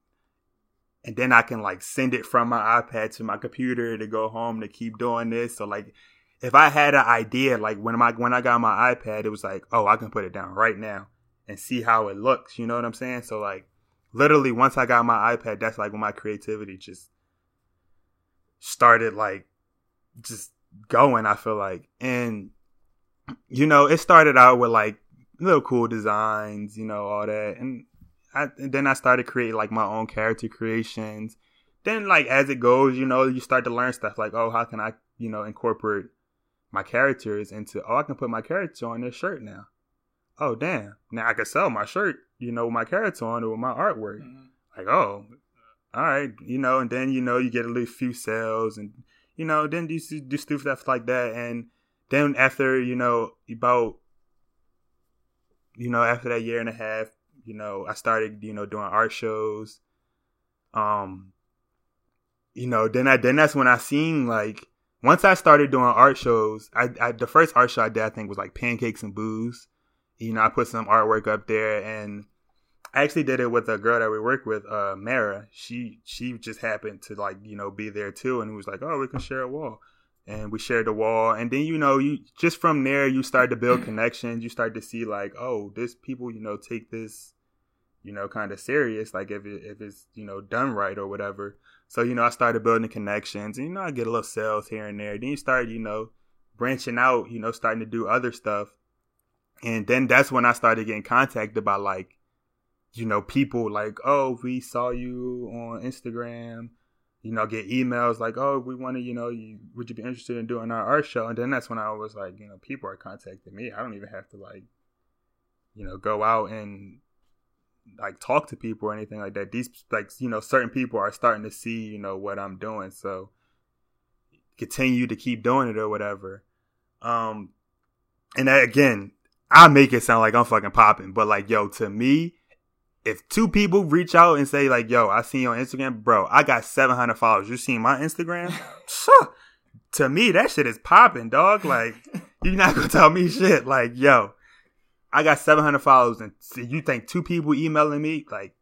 [SPEAKER 2] And then I can like send it from my iPad to my computer to go home to keep doing this. So like if I had an idea, like when my when I got my iPad, it was like, oh, I can put it down right now and see how it looks. You know what I'm saying? So like literally once I got my iPad, that's like when my creativity just started like just going, I feel like. And, you know, it started out with like little cool designs, you know, all that. And, I, and then I started creating like my own character creations. Then, like, as it goes, you know, you start to learn stuff like, oh, how can I, you know, incorporate my characters into, oh, I can put my character on this shirt now. Oh, damn. Now I can sell my shirt, you know, with my character on it with my artwork. Mm-hmm. Like, oh, all right, you know, and then, you know, you get a little few sales and you know, then do do stuff like that, and then after you know about you know after that year and a half, you know, I started you know doing art shows. Um, you know, then I then that's when I seen like once I started doing art shows. I, I the first art show I did I think was like pancakes and booze. You know, I put some artwork up there and I actually did it with a girl that we work with, uh, Mara. She she just happened to like you know be there too, and it was like, oh, we can share a wall, and we shared the wall, and then you know you just from there you start to build connections. You start to see like, oh, this people you know take this, you know, kind of serious. Like if it, if it's you know done right or whatever. So you know I started building connections, and you know I get a little sales here and there. Then you start you know branching out, you know, starting to do other stuff, and then that's when I started getting contacted by like you know, people like, oh, we saw you on Instagram, you know, get emails like, oh, we want to, you know, you, would you be interested in doing our art show? And then that's when I was like, you know, people are contacting me. I don't even have to like, you know, go out and like talk to people or anything like that. These like, you know, certain people are starting to see, you know, what I'm doing. So continue to keep doing it or whatever. Um, and that, again, I make it sound like I'm fucking popping, but like, yo, to me, if two people reach out and say like, "Yo, I see you on Instagram, bro. I got 700 followers. You seen my Instagram?" to me, that shit is popping, dog. Like, you're not gonna tell me shit. Like, yo, I got 700 followers, and you think two people emailing me? Like,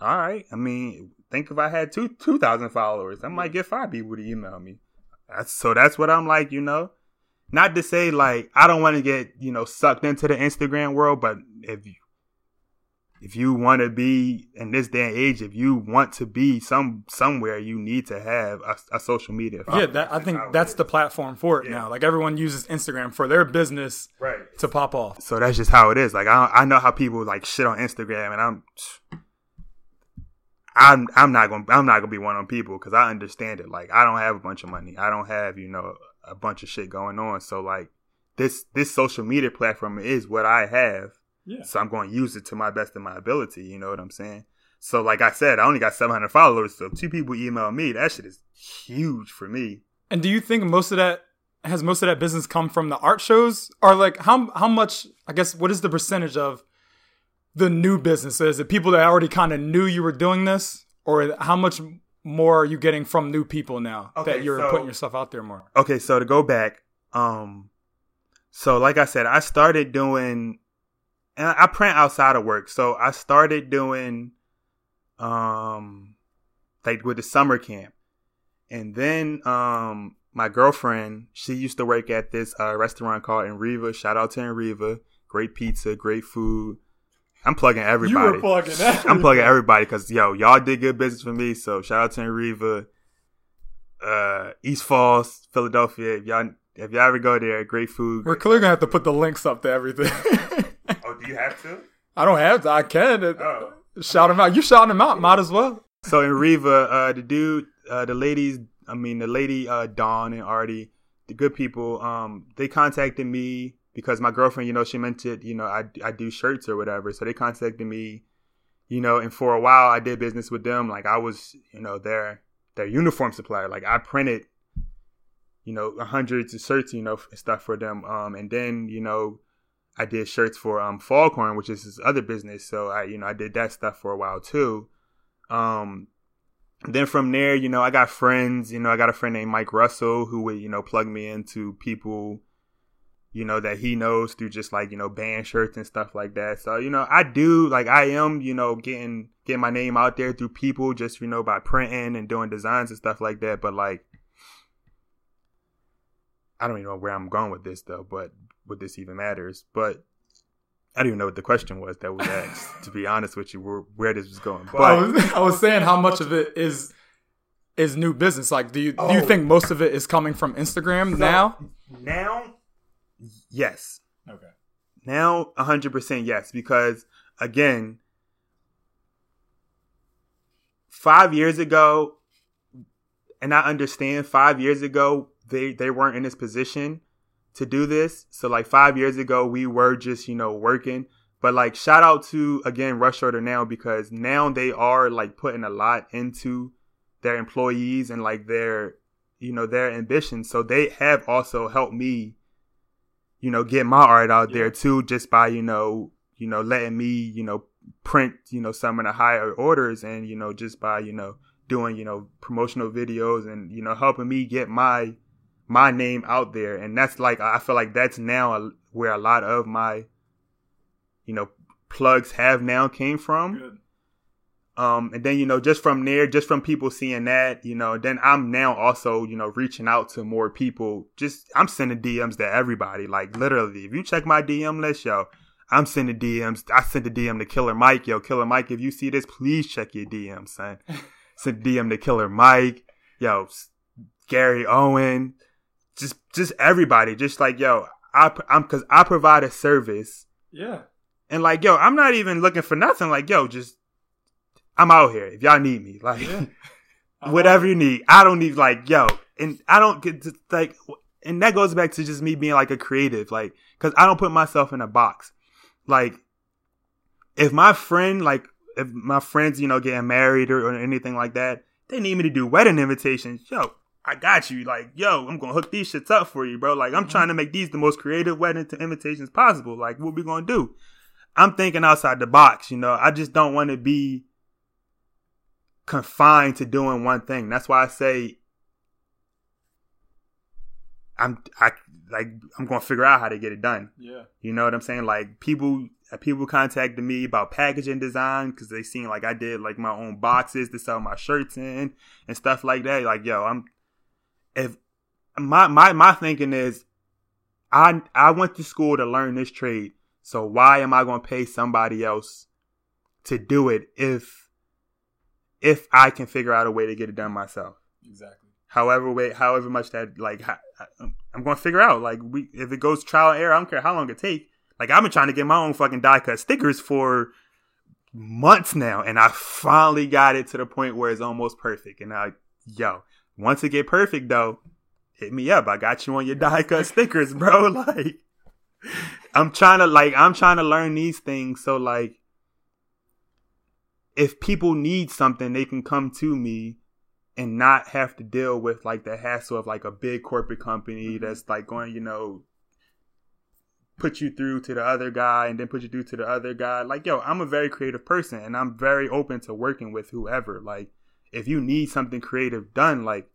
[SPEAKER 2] all right. I mean, think if I had two 2,000 followers, I might get five people to email me. That's so. That's what I'm like, you know. Not to say like I don't want to get you know sucked into the Instagram world, but if you if you want to be in this day and age, if you want to be some somewhere, you need to have a, a social media.
[SPEAKER 1] Yeah, that, I think that's the platform for it yeah. now. Like everyone uses Instagram for their business,
[SPEAKER 2] right.
[SPEAKER 1] to pop off.
[SPEAKER 2] So that's just how it is. Like I, I know how people like shit on Instagram, and I'm, I'm I'm not gonna I'm not gonna be one of them people because I understand it. Like I don't have a bunch of money. I don't have you know a bunch of shit going on. So like this this social media platform is what I have. Yeah. So I'm going to use it to my best of my ability. You know what I'm saying? So like I said, I only got 700 followers. So two people email me. That shit is huge for me.
[SPEAKER 1] And do you think most of that has most of that business come from the art shows, or like how how much? I guess what is the percentage of the new business? Is it people that already kind of knew you were doing this, or how much more are you getting from new people now okay, that you're so, putting yourself out there more?
[SPEAKER 2] Okay, so to go back, um, so like I said, I started doing, and I print outside of work. So I started doing, um, like with the summer camp, and then um, my girlfriend, she used to work at this uh, restaurant called In Riva. Shout out to In Riva. Great pizza, great food. I'm plugging everybody. You were plugging everybody. I'm plugging everybody because yo, y'all did good business for me. So shout out to In Riva, uh, East Falls, Philadelphia. If y'all if y'all ever go there, great food.
[SPEAKER 1] We're clearly gonna have to put the links up to everything.
[SPEAKER 2] do you have to?
[SPEAKER 1] I don't have to. I can. Oh. Shout them out. You shouting them out. Might as well.
[SPEAKER 2] So In Riva, uh, the dude, uh, the ladies, I mean, the lady, uh, Dawn and Artie, the good people, um, they contacted me because my girlfriend, you know, she mentioned, you know, I, I do shirts or whatever. So they contacted me, you know, and for a while I did business with them. Like I was, you know, their, their uniform supplier. Like I printed, you know, hundreds of shirts, you know, stuff for them. Um, and then, you know, I did shirts for, um, Foghorn, which is his other business. So I, you know, I did that stuff for a while too. Um, then from there, you know, I got friends, you know, I got a friend named Mike Russell who would, you know, plug me into people, you know, that he knows through just like, you know, band shirts and stuff like that. So, you know, I do like I am, you know, getting getting my name out there through people just, you know, by printing and doing designs and stuff like that. But like I don't even know where I'm going with this though, but what this even matters. But I don't even know what the question was that was asked. to be honest with you, where, where this was going. But
[SPEAKER 1] I was, I was saying how much of it is is new business. Like, do you oh. do you oh. think most of it is coming from Instagram so, now?
[SPEAKER 2] Now, yes.
[SPEAKER 1] Okay.
[SPEAKER 2] Now, hundred percent yes, because again, five years ago, and I understand five years ago they they weren't in this position to do this. So like five years ago, we were just, you know, working. But like shout out to again Rush Order now because now they are like putting a lot into their employees and like their you know their ambitions. So they have also helped me, you know, get my art out there too, just by, you know, you know, letting me, you know, print, you know, some of the higher orders and, you know, just by, you know, doing, you know, promotional videos and, you know, helping me get my my name out there. And that's like, I feel like that's now where a lot of my, you know, plugs have now came from. Good. Um, and then, you know, just from there, just from people seeing that, you know, then I'm now also, you know, reaching out to more people. Just, I'm sending DMs to everybody. Like, literally, if you check my DM list, yo, I'm sending DMs. I sent a DM to Killer Mike. Yo, Killer Mike, if you see this, please check your DM, son. sent DM to Killer Mike. Yo, Gary Owen just just everybody, just like yo, I I'm because I provide a service.
[SPEAKER 1] Yeah.
[SPEAKER 2] And like yo, I'm not even looking for nothing. Like yo, just I'm out here. If y'all need me, like yeah. whatever you need, I don't need like yo, and I don't get to, like, and that goes back to just me being like a creative, like because I don't put myself in a box. Like if my friend, like if my friends, you know, getting married or, or anything like that, they need me to do wedding invitations. Yo, I got you. Like, yo, I'm gonna hook these shits up for you, bro. Like, I'm mm-hmm. trying to make these the most creative wedding to invitations possible. Like, what we gonna do? I'm thinking outside the box. You know, I just don't want to be confined to doing one thing. That's why I say I'm I like I'm gonna figure out how to get it done.
[SPEAKER 1] Yeah,
[SPEAKER 2] you know what I'm saying. Like people people contacted me about packaging design because they seen like I did like my own boxes to sell my shirts in and stuff like that. Like yo, I'm if my my my thinking is I I went to school to learn this trade. So why am I going to pay somebody else to do it if if I can figure out a way to get it done myself?
[SPEAKER 1] Exactly.
[SPEAKER 2] However way however much that like I'm going to figure out like we if it goes trial and error, I don't care how long it take. Like I've been trying to get my own fucking die cut stickers for months now, and I finally got it to the point where it's almost perfect. And I, yo, once it get perfect though, hit me up. I got you on your die cut stickers, bro. Like, I'm trying to like, I'm trying to learn these things. So like, if people need something, they can come to me and not have to deal with like the hassle of like a big corporate company mm-hmm. that's like going, you know, put you through to the other guy and then put you through to the other guy. Like, yo, I'm a very creative person and I'm very open to working with whoever. Like, if you need something creative done, like,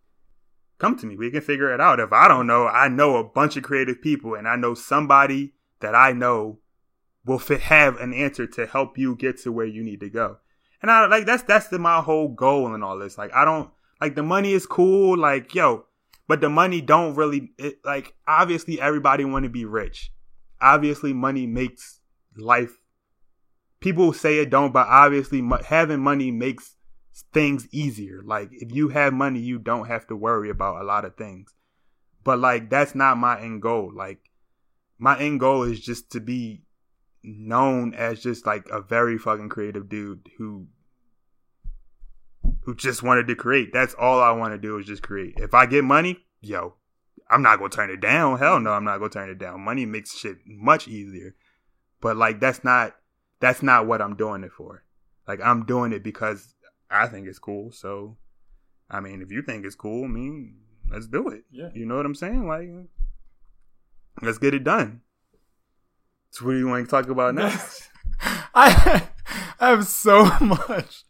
[SPEAKER 2] come to me. We can figure it out. If I don't know, I know a bunch of creative people and I know somebody that I know will fit, have an answer to help you get to where you need to go. And I like that's that's the, my whole goal in all this. Like I don't like the money is cool, like yo, but the money don't really it, like. Obviously, everybody want to be rich. Obviously, money makes life. People say it don't, but obviously, having money makes things easier. Like if you have money, you don't have to worry about a lot of things. But like that's not my end goal. Like my end goal is just to be known as just like a very fucking creative dude who who just wanted to create. That's all I want to do is just create. If I get money, yo, I'm not gonna turn it down. Hell no, I'm not gonna turn it down. Money makes shit much easier. But like that's not that's not what I'm doing it for. Like I'm doing it because I think it's cool. So I mean, if you think it's cool, I mean, let's do it. Yeah. You know what I'm saying? Like let's get it done. So what do you want to talk about next?
[SPEAKER 1] I have so much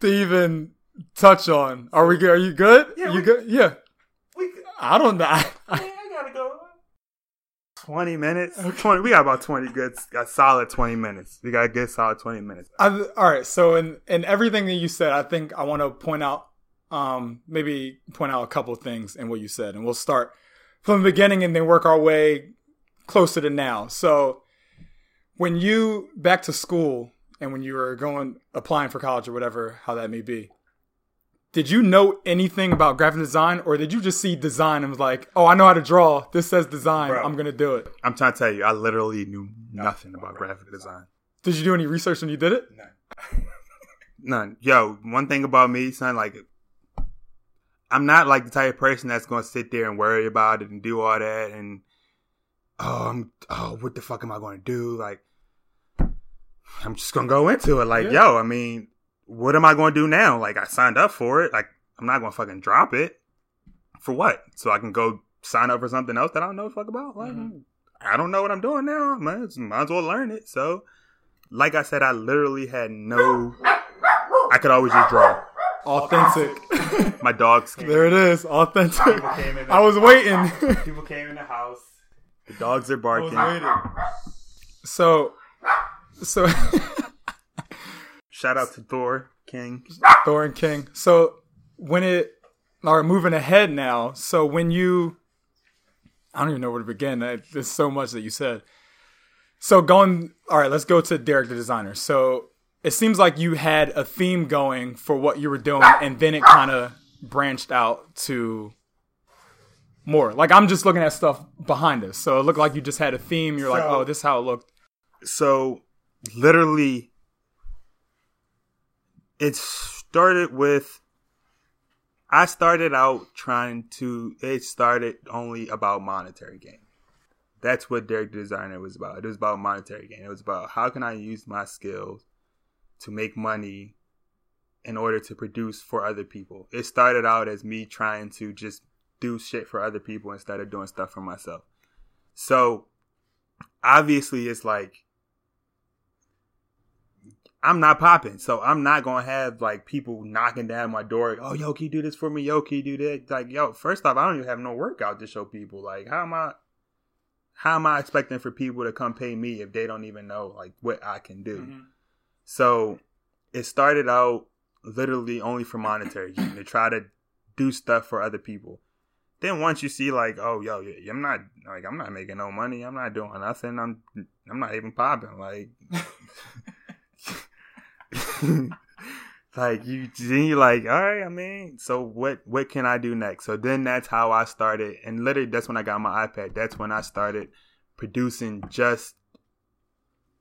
[SPEAKER 1] to even touch on. Are we? Are you good? Yeah, you we, good? Yeah. We, I don't know. I,
[SPEAKER 2] I, 20 minutes. Okay. 20, we got about 20 good, a solid 20 minutes. We got a good solid 20 minutes.
[SPEAKER 1] I've, all right. So, in, in everything that you said, I think I want to point out, um, maybe point out a couple things in what you said. And we'll start from the beginning and then work our way closer to now. So, when you back to school and when you were going applying for college or whatever, how that may be, did you know anything about graphic design or did you just see design and was like, oh, I know how to draw. This says design. Bro, I'm going to do it.
[SPEAKER 2] I'm trying to tell you, I literally knew nothing about graphic design.
[SPEAKER 1] Did you do any research when you did it?
[SPEAKER 2] None. None. Yo, one thing about me, son, like, I'm not like the type of person that's going to sit there and worry about it and do all that and oh, I'm, oh, what the fuck am I going to do? Like, I'm just gonna go into it. Like, yeah. yo, I mean, what am I gonna do now? Like, I signed up for it. Like, I'm not gonna fucking drop it for what? So I can go sign up for something else that I don't know fuck about. Like, mm-hmm. I don't know what I'm doing now. Might, might as well learn it. So, like I said, I literally had no. I could always just draw.
[SPEAKER 1] Authentic.
[SPEAKER 2] My dogs.
[SPEAKER 1] Came there it is. Authentic. I was waiting.
[SPEAKER 2] People came in the house. The dogs are barking.
[SPEAKER 1] So, so
[SPEAKER 2] shout out to Thor King.
[SPEAKER 1] Thor and King. So when it are moving ahead now. So when you, I don't even know where to begin. There's so much that you said. So going, all right, let's go to Derek the designer. So it seems like you had a theme going for what you were doing, and then it kind of branched out to more. Like I'm just looking at stuff behind us, so it looked like you just had a theme. You're so, like, oh, this is how it looked.
[SPEAKER 2] So literally, it started with. I started out trying to. It started only about monetary gain. That's what Derek Designer was about. It was about monetary gain. It was about how can I use my skills to make money in order to produce for other people. It started out as me trying to just do shit for other people instead of doing stuff for myself. So obviously it's like I'm not popping, so I'm not gonna have like people knocking down my door. Oh, yo, can you do this for me? Yo, can you do that? Like, yo, first off, I don't even have no workout to show people. Like, how am I? How am I expecting for people to come pay me if they don't even know like what I can do? Mm-hmm. So it started out literally only for monetary to try to do stuff for other people. Then once you see like, oh, yo, I'm not like I'm not making no money. I'm not doing nothing. I'm I'm not even popping. Like. like you then you're like all right i mean so what what can i do next? So then that's how i started and literally that's when i got my ipad. That's when i started producing just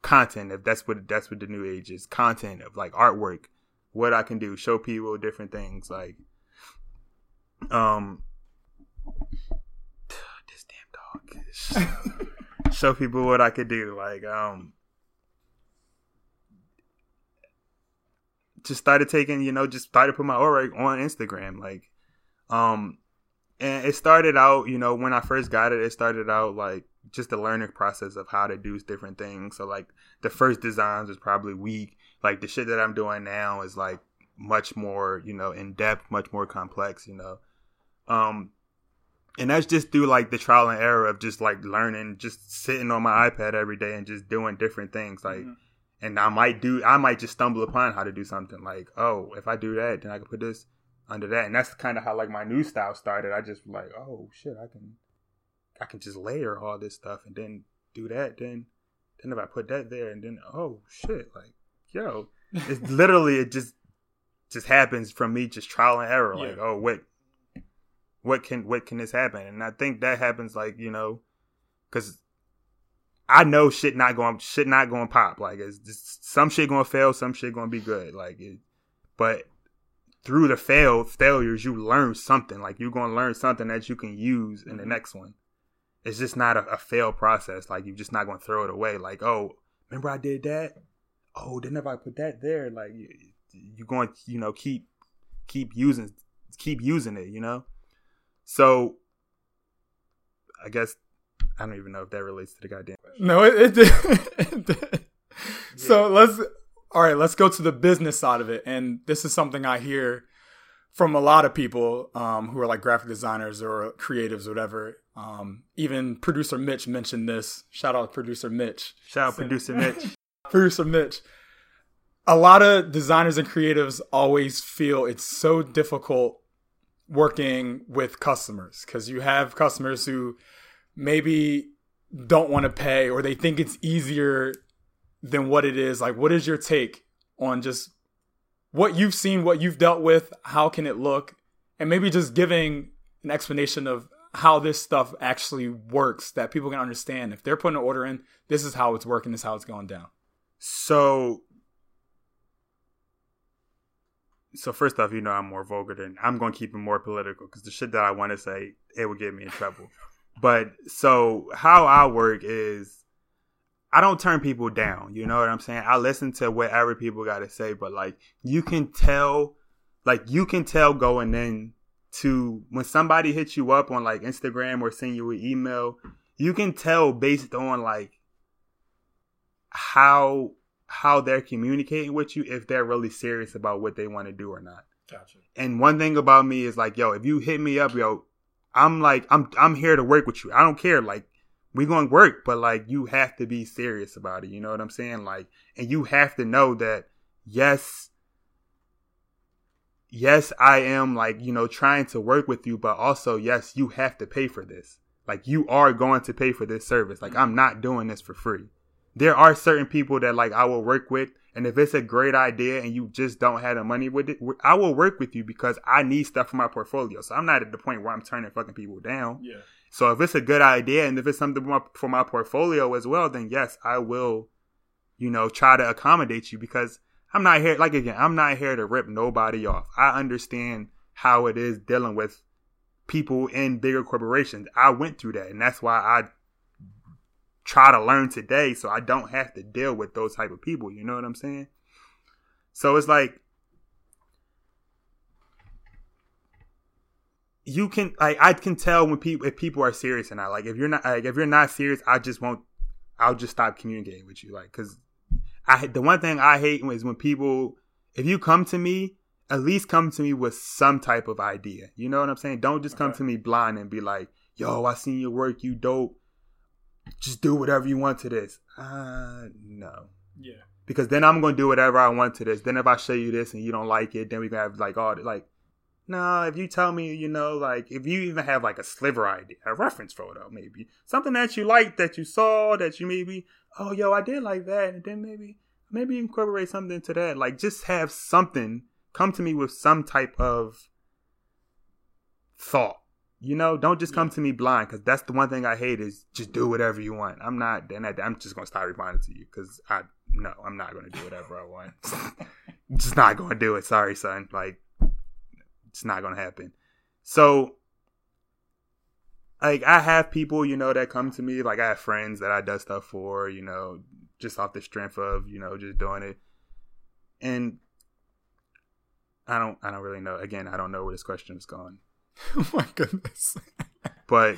[SPEAKER 2] content if that's what that's what the new age is content of like artwork. What i can do show people different things like um this damn dog show people what i could do like um just started taking you know just started putting my artwork on instagram like um and it started out you know when i first got it it started out like just the learning process of how to do different things. So like the first designs was probably weak. Like the shit that I'm doing now is like much more, you know, in depth, much more complex, you know. Um and that's just through like the trial and error of just like learning, just sitting on my iPad every day and just doing different things. Like mm-hmm. And I might do I might just stumble upon how to do something like, oh, if I do that, then I can put this under that. And that's kind of how like my new style started. I just like, oh shit, I can I can just layer all this stuff and then do that. Then, then if I put that there and then oh shit, like yo, it's literally it just just happens from me just trial and error. Yeah. Like oh what what can what can this happen? And I think that happens like you know because I know shit not going shit not going pop. Like it's just some shit going to fail, some shit going to be good. Like it, but through the fail failures, you learn something. Like you're going to learn something that you can use in the next one it's just not a, a failed process. Like you're just not going to throw it away. Like, oh, remember I did that? Oh, then if I put that there, like you, you're going you know, keep keep using keep using it, you know. So, I guess I don't even know if that relates to the goddamn.
[SPEAKER 1] Question. No, it, it did. it did. Yeah. So let's all right. Let's go to the business side of it, and this is something I hear from a lot of people um, who are like graphic designers or creatives or whatever. Um, even producer Mitch mentioned this. Shout out producer Mitch.
[SPEAKER 2] Shout out producer Mitch.
[SPEAKER 1] producer Mitch. A lot of designers and creatives always feel it's so difficult working with customers because you have customers who maybe don't want to pay or they think it's easier than what it is. Like, what is your take on just what you've seen, what you've dealt with, how can it look, and maybe just giving an explanation of how this stuff actually works that people can understand. If they're putting an order in, this is how it's working, this is how it's going down.
[SPEAKER 2] So so first off, you know I'm more vulgar than I'm going to keep it more political because the shit that I want to say it would get me in trouble. But so how I work is I don't turn people down. You know what I'm saying? I listen to whatever people got to say, but like you can tell, like you can tell going in to when somebody hits you up on like Instagram or send you an email, you can tell based on like how how they're communicating with you if they're really serious about what they want to do or not.
[SPEAKER 1] Gotcha.
[SPEAKER 2] And one thing about me is like, yo, if you hit me up, yo, I'm like, I'm I'm here to work with you. I don't care. Like we're going to work, but like you have to be serious about it. You know what I'm saying? Like, and you have to know that yes, yes, I am like, you know, trying to work with you, but also, yes, you have to pay for this. Like, you are going to pay for this service. Like, I'm not doing this for free. There are certain people that like I will work with, and if it's a great idea and you just don't have the money with it, I will work with you because I need stuff for my portfolio. So I'm not at the point where I'm turning fucking people down.
[SPEAKER 1] Yeah.
[SPEAKER 2] So if it's a good idea and if it's something for my, for my portfolio as well, then yes, I will, you know, try to accommodate you because I'm not here, like again, I'm not here to rip nobody off. I understand how it is dealing with people in bigger corporations. I went through that and that's why I try to learn today so I don't have to deal with those type of people. You know what I'm saying? So it's like you can like I can tell when people if people are serious or not. Like if you're not like if you're not serious, I just won't. I'll just stop communicating with you. Like because I the one thing I hate is when people if you come to me at least come to me with some type of idea. You know what I'm saying? Don't just come okay. to me blind and be like, "Yo, I seen your work, you dope. Just do whatever you want to this." Uh, no.
[SPEAKER 1] Yeah.
[SPEAKER 2] Because then I'm gonna do whatever I want to this. Then if I show you this and you don't like it, then we gonna have like all like no, if you tell me, you know, like if you even have like a sliver idea, a reference photo, maybe something that you like that you saw that you maybe, oh, yo, I did like that, and then maybe maybe incorporate something into that. Like just have something come to me with some type of thought. You know, don't just come to me blind because that's the one thing I hate is just do whatever you want. I'm not. Then I'm just gonna start responding to you because I no, I'm not gonna do whatever I want. just not gonna do it. Sorry, son. Like, it's not gonna happen. So, like, I have people, you know, that come to me. Like, I have friends that I do stuff for, you know, just off the strength of, you know, just doing it. And I don't, I don't really know. Again, I don't know where this question is going.
[SPEAKER 1] oh my goodness.
[SPEAKER 2] but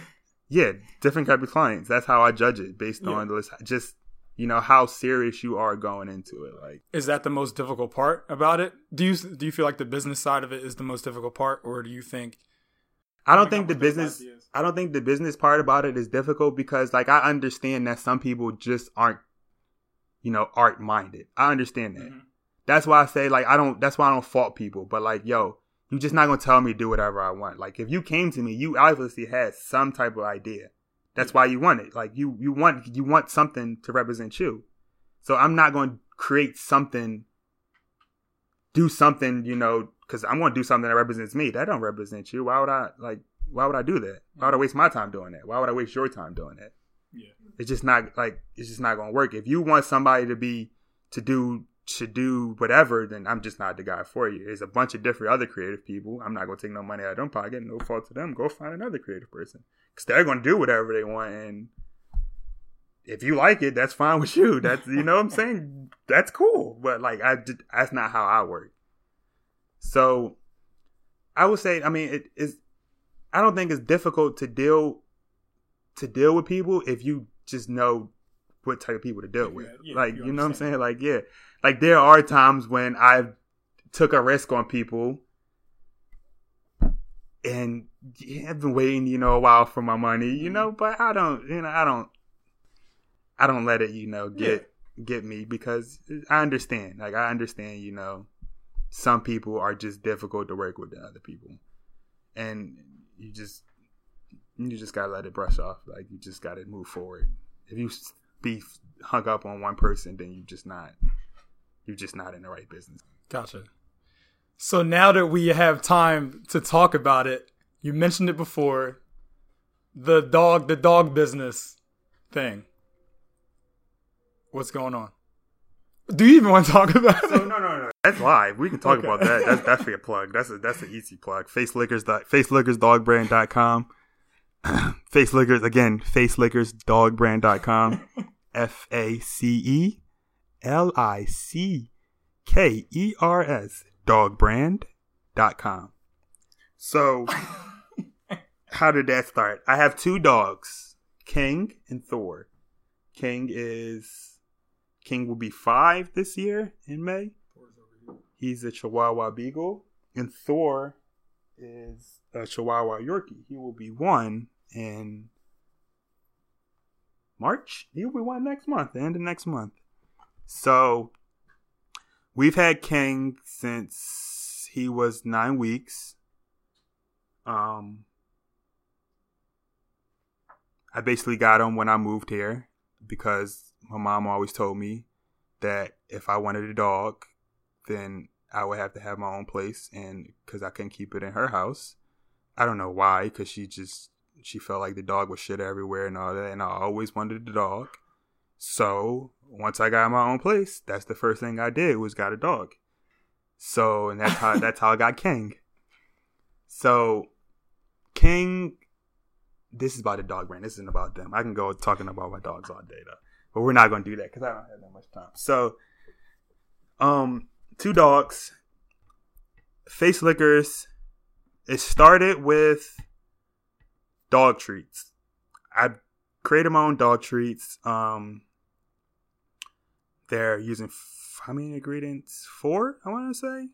[SPEAKER 2] yeah, different type of clients. That's how I judge it based yeah. on the list. Just you know how serious you are going into it. Like,
[SPEAKER 1] is that the most difficult part about it? Do you do you feel like the business side of it is the most difficult part, or do you think?
[SPEAKER 2] I don't think the business. I don't think the business part about it is difficult because, like, I understand that some people just aren't, you know, art minded. I understand that. Mm-hmm. That's why I say, like, I don't. That's why I don't fault people. But like, yo, you're just not gonna tell me to do whatever I want. Like, if you came to me, you obviously had some type of idea. That's why you want it. Like you you want you want something to represent you. So I'm not going to create something do something, you know, cuz I'm to do something that represents me. That don't represent you. Why would I like why would I do that? Why would I waste my time doing that? Why would I waste your time doing that? Yeah. It's just not like it's just not going to work. If you want somebody to be to do to do whatever, then I'm just not the guy for you. There's a bunch of different other creative people. I'm not gonna take no money out of their pocket. No fault to them. Go find another creative person because they're gonna do whatever they want. And if you like it, that's fine with you. That's you know what I'm saying. That's cool. But like I, that's not how I work. So I would say, I mean, it is. I don't think it's difficult to deal to deal with people if you just know what type of people to deal with. Yeah, yeah, like you, you know what I'm saying? Like yeah like there are times when I took a risk on people and yeah, I've been waiting, you know, a while for my money, you know, but I don't, you know, I don't, I don't let it, you know, get yeah. get me because I understand. Like I understand, you know, some people are just difficult to work with than other people, and you just you just gotta let it brush off. Like you just gotta move forward. If you be hung up on one person, then you just not you're just not in the right business.
[SPEAKER 1] Gotcha. So now that we have time to talk about it, you mentioned it before, the dog, the dog business thing. What's going on? Do you even want to talk about
[SPEAKER 2] so, it? No, no, no. That's live. We can talk okay. about that. That's that's for a plug. That's a that's an easy plug. Facelickers facelickersdogbrand.com. Facelickers again, facelickersdogbrand.com. F A C E L I C K E R S dogbrand.com. So, how did that start? I have two dogs, King and Thor. King is King will be five this year in May. He's a Chihuahua Beagle, and Thor is a Chihuahua Yorkie. He will be one in March. He'll be one next month, the end of next month. So we've had King since he was nine weeks. Um, I basically got him when I moved here because my mom always told me that if I wanted a dog, then I would have to have my own place, and because I couldn't keep it in her house, I don't know why, because she just she felt like the dog was shit everywhere and all that, and I always wanted a dog. So once I got my own place, that's the first thing I did was got a dog. So and that's how that's how I got King. So King, this is about the dog brand. This isn't about them. I can go talking about my dogs all day though, but we're not going to do that because I don't have that much time. So, um, two dogs, face lickers. It started with dog treats. I created my own dog treats. Um, they're using f- how many ingredients? Four, I want to say.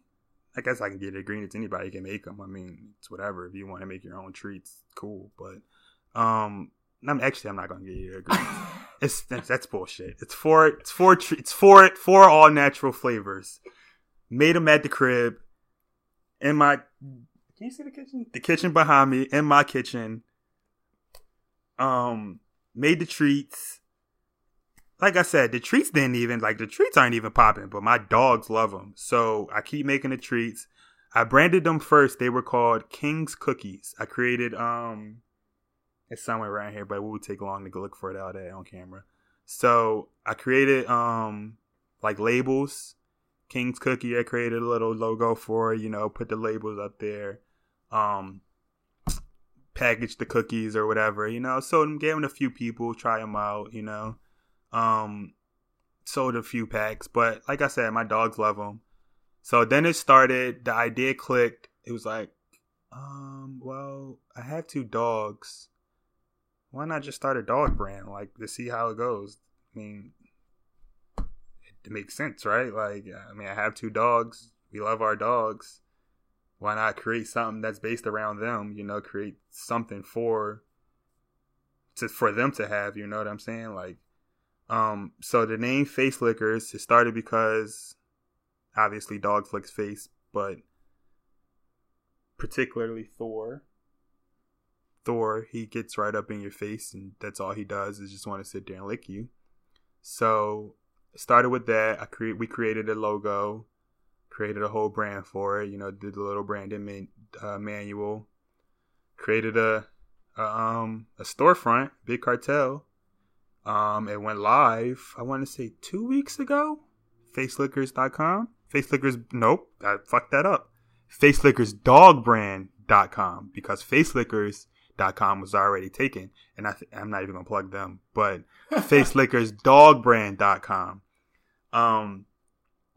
[SPEAKER 2] I guess I can get ingredients. Anybody can make them. I mean, it's whatever. If you want to make your own treats, cool. But um, I'm actually I'm not gonna get you ingredients. it's that's, that's, bullshit. It's four. It's four. It's four. Four all natural flavors. Made them at the crib. In my, can you see the kitchen? The kitchen behind me. In my kitchen. Um, made the treats like I said, the treats didn't even like the treats aren't even popping, but my dogs love them. So I keep making the treats. I branded them first. They were called King's Cookies. I created um, it's somewhere around here, but it would take long to go look for it out there on camera. So I created um like labels. King's Cookie. I created a little logo for you know, put the labels up there. Um, package the cookies or whatever, you know. So I'm them a few people, try them out, you know. Um, sold a few packs, but like I said, my dogs love them. So then it started. The idea clicked. It was like, um, well, I have two dogs. Why not just start a dog brand, like to see how it goes? I mean, it makes sense, right? Like, I mean, I have two dogs. We love our dogs why not create something that's based around them you know create something for to for them to have you know what i'm saying like um so the name face lickers it started because obviously dog flicks face but particularly thor thor he gets right up in your face and that's all he does is just want to sit there and lick you so started with that i create we created a logo created a whole brand for it. You know, did the little branding man, uh, manual, created a, a, um a storefront, Big Cartel. Um, it went live. I want to say two weeks ago. Facelickers.com. Facelickers. Nope, I fucked that up. Facelickersdogbrand.com because Facelickers.com was already taken, and I th- I'm not even gonna plug them. But Facelickersdogbrand.com. Um,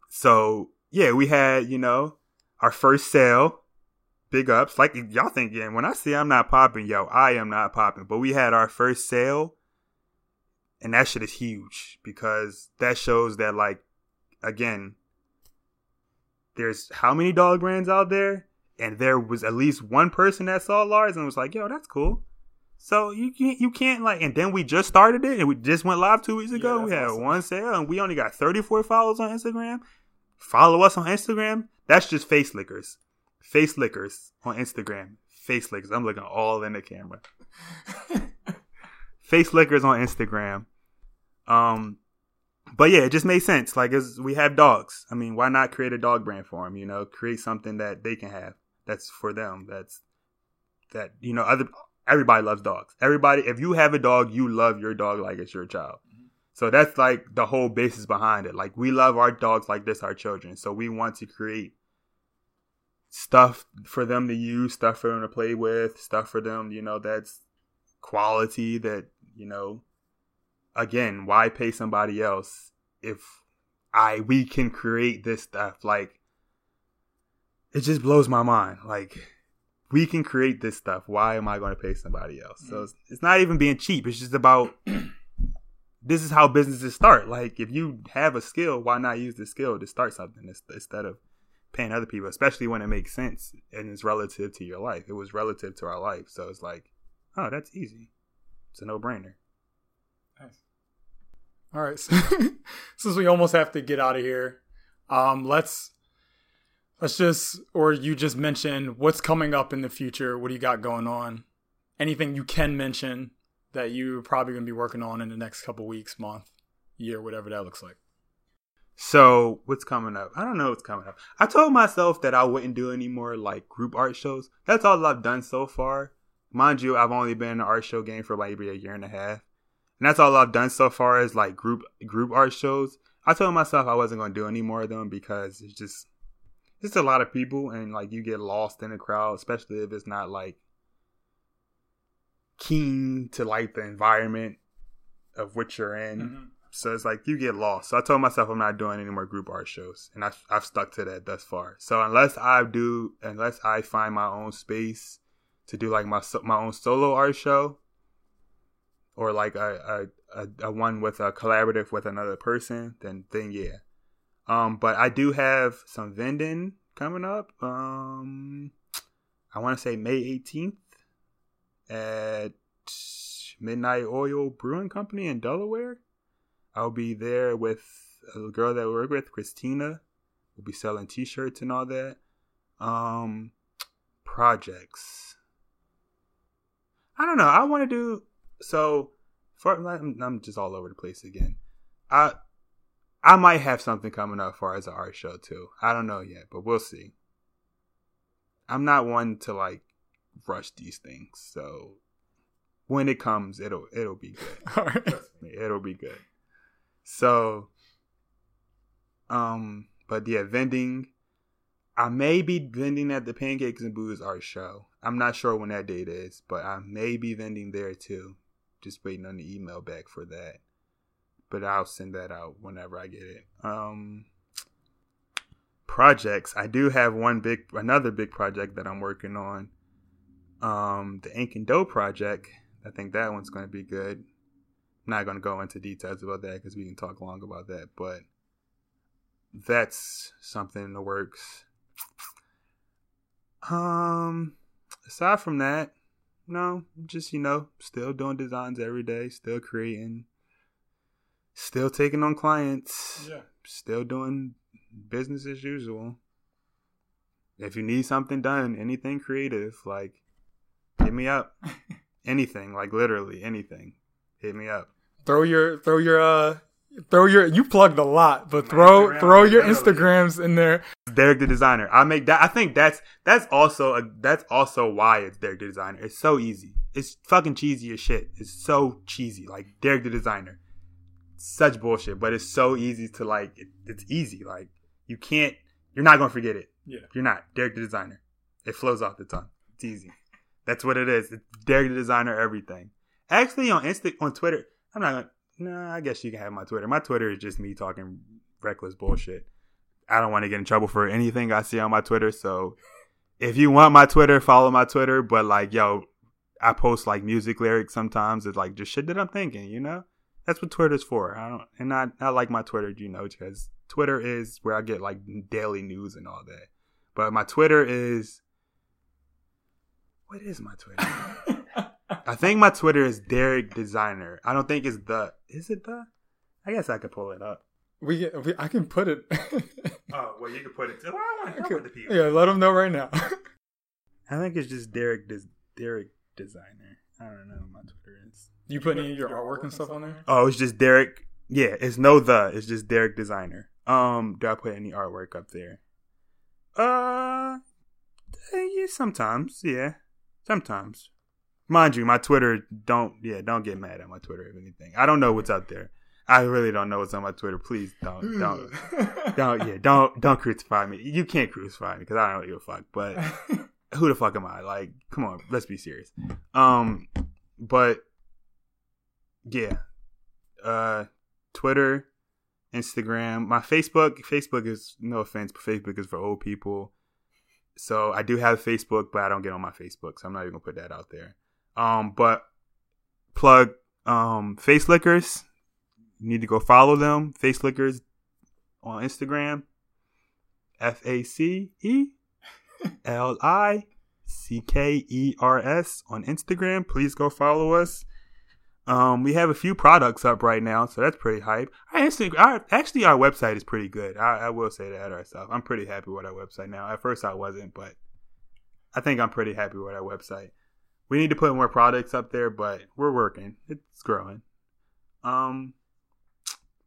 [SPEAKER 2] so yeah, we had, you know, our first sale. Big ups. Like y'all thinking, when I say I'm not popping, yo, I am not popping. But we had our first sale. And that shit is huge because that shows that, like, again, there's how many dog brands out there? And there was at least one person that saw Lars and was like, yo, that's cool. So you can't, you can't like, and then we just started it and we just went live two weeks ago. Yeah, we had awesome. one sale and we only got 34 followers on Instagram. Follow us on Instagram. That's just face lickers. Face lickers on Instagram. Face lickers. I'm looking all in the camera. face lickers on Instagram. Um, but yeah, it just made sense. Like, as we have dogs. I mean, why not create a dog brand for them? You know, create something that they can have. That's for them. That's that. You know, other everybody loves dogs. Everybody, if you have a dog, you love your dog like it's your child. So that's like the whole basis behind it. Like we love our dogs like this, our children. So we want to create stuff for them to use, stuff for them to play with, stuff for them, you know, that's quality that, you know, again, why pay somebody else if I we can create this stuff? Like it just blows my mind. Like we can create this stuff. Why am I going to pay somebody else? So mm. it's, it's not even being cheap. It's just about this is how businesses start. Like if you have a skill, why not use the skill to start something instead of paying other people, especially when it makes sense and it's relative to your life. It was relative to our life, so it's like, oh, that's easy. It's a no brainer.
[SPEAKER 1] All right, so, since we almost have to get out of here, um, let's let's just or you just mentioned what's coming up in the future. What do you got going on? Anything you can mention that you're probably going to be working on in the next couple weeks, month, year, whatever that looks like?
[SPEAKER 2] So what's coming up? I don't know what's coming up. I told myself that I wouldn't do any more like group art shows. That's all I've done so far. Mind you, I've only been in the art show game for maybe a year and a half. And that's all I've done so far is like group group art shows. I told myself I wasn't gonna do any more of them because it's just it's a lot of people and like you get lost in the crowd, especially if it's not like keen to like the environment of which you're in. Mm-hmm. So it's like you get lost. So I told myself I'm not doing any more group art shows, and I've, I've stuck to that thus far. So unless I do, unless I find my own space to do like my my own solo art show, or like a a, a, a one with a collaborative with another person, then then yeah. Um, but I do have some vending coming up. Um, I want to say May 18th at Midnight Oil Brewing Company in Delaware. I'll be there with a girl that I work with, Christina. We'll be selling T-shirts and all that. Um, projects. I don't know. I want to do so. For I'm just all over the place again. I I might have something coming up for as an art show too. I don't know yet, but we'll see. I'm not one to like rush these things. So when it comes, it'll it'll be good. All right. It'll be good. So um but yeah, vending I may be vending at the Pancakes and Booze Art Show. I'm not sure when that date is, but I may be vending there too. Just waiting on the email back for that. But I'll send that out whenever I get it. Um projects. I do have one big another big project that I'm working on. Um the Ink and Dough project. I think that one's going to be good. I'm not going to go into details about that because we can talk long about that, but that's something in the works. Um, aside from that, no, just you know, still doing designs every day, still creating, still taking on clients, yeah, still doing business as usual. If you need something done, anything creative, like hit me up. anything, like literally anything. Hit me up.
[SPEAKER 1] Throw your throw your uh throw your you plugged a lot, but throw Instagram, throw your Instagrams in there.
[SPEAKER 2] Derek the designer. I make that. I think that's that's also a, that's also why it's Derek the designer. It's so easy. It's fucking cheesy as shit. It's so cheesy. Like Derek the designer. Such bullshit, but it's so easy to like. It, it's easy. Like you can't. You're not gonna forget it.
[SPEAKER 1] Yeah.
[SPEAKER 2] You're not Derek the designer. It flows off the tongue. It's easy. That's what it is. It's Derek the designer. Everything. Actually, on Insta, on Twitter, I'm not gonna nah, I guess you can have my Twitter. My Twitter is just me talking reckless bullshit. I don't want to get in trouble for anything I see on my Twitter. So if you want my Twitter, follow my Twitter. But like, yo, I post like music lyrics sometimes. It's like just shit that I'm thinking, you know? That's what Twitter's for. I don't, and I, I like my Twitter, you know, because Twitter is where I get like daily news and all that. But my Twitter is, what is my Twitter? I think my Twitter is Derek Designer. I don't think it's the. Is it the? I guess I could pull it up.
[SPEAKER 1] We, we I can put it.
[SPEAKER 2] oh well, you can put it. To, well, I want to
[SPEAKER 1] help with the people. Yeah, let them know right now.
[SPEAKER 2] I think it's just Derek Des, Derek Designer. I don't know what my Twitter is.
[SPEAKER 1] You put any of your artwork and stuff on there?
[SPEAKER 2] Oh, it's just Derek. Yeah, it's no the. It's just Derek Designer. Um, do I put any artwork up there? Uh, yeah, sometimes. Yeah, sometimes. Mind you, my Twitter don't yeah, don't get mad at my Twitter if anything. I don't know what's out there. I really don't know what's on my Twitter. Please don't don't don't yeah, don't don't crucify me. You can't crucify me because I don't give a fuck. But who the fuck am I? Like, come on, let's be serious. Um but yeah. Uh Twitter, Instagram, my Facebook, Facebook is no offense, but Facebook is for old people. So I do have Facebook, but I don't get on my Facebook, so I'm not even gonna put that out there. Um, but plug um face lickers. You need to go follow them. Face lickers on Instagram. F A C E L I C K E R S on Instagram. Please go follow us. Um, we have a few products up right now, so that's pretty hype. Our Instagram, our, actually, our website is pretty good. I, I will say that ourselves. I'm pretty happy with our website now. At first, I wasn't, but I think I'm pretty happy with our website we need to put more products up there, but we're working. It's growing. Um,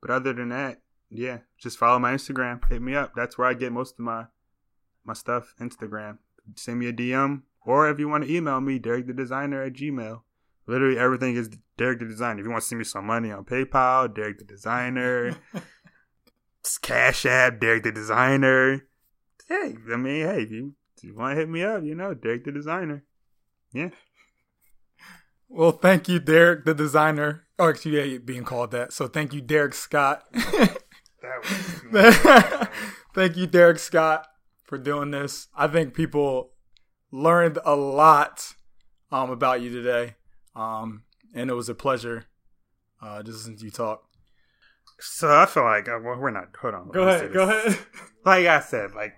[SPEAKER 2] but other than that, yeah, just follow my Instagram. Hit me up. That's where I get most of my my stuff. Instagram. Send me a DM, or if you want to email me, Derek the Designer at Gmail. Literally everything is Derek the Designer. If you want to send me some money on PayPal, Derek the Designer. Cash App, Derek the Designer. Hey, I mean, hey, if you, if you want to hit me up, you know, Derek the Designer. Yeah.
[SPEAKER 1] Well, thank you, Derek, the designer. Oh, actually, yeah, being called that. So thank you, Derek Scott. thank you, Derek Scott, for doing this. I think people learned a lot um, about you today, um, and it was a pleasure uh, just listening to you talk.
[SPEAKER 2] So I feel like uh, well, we're not. Hold on.
[SPEAKER 1] Go ahead. Go ahead.
[SPEAKER 2] Like I said, like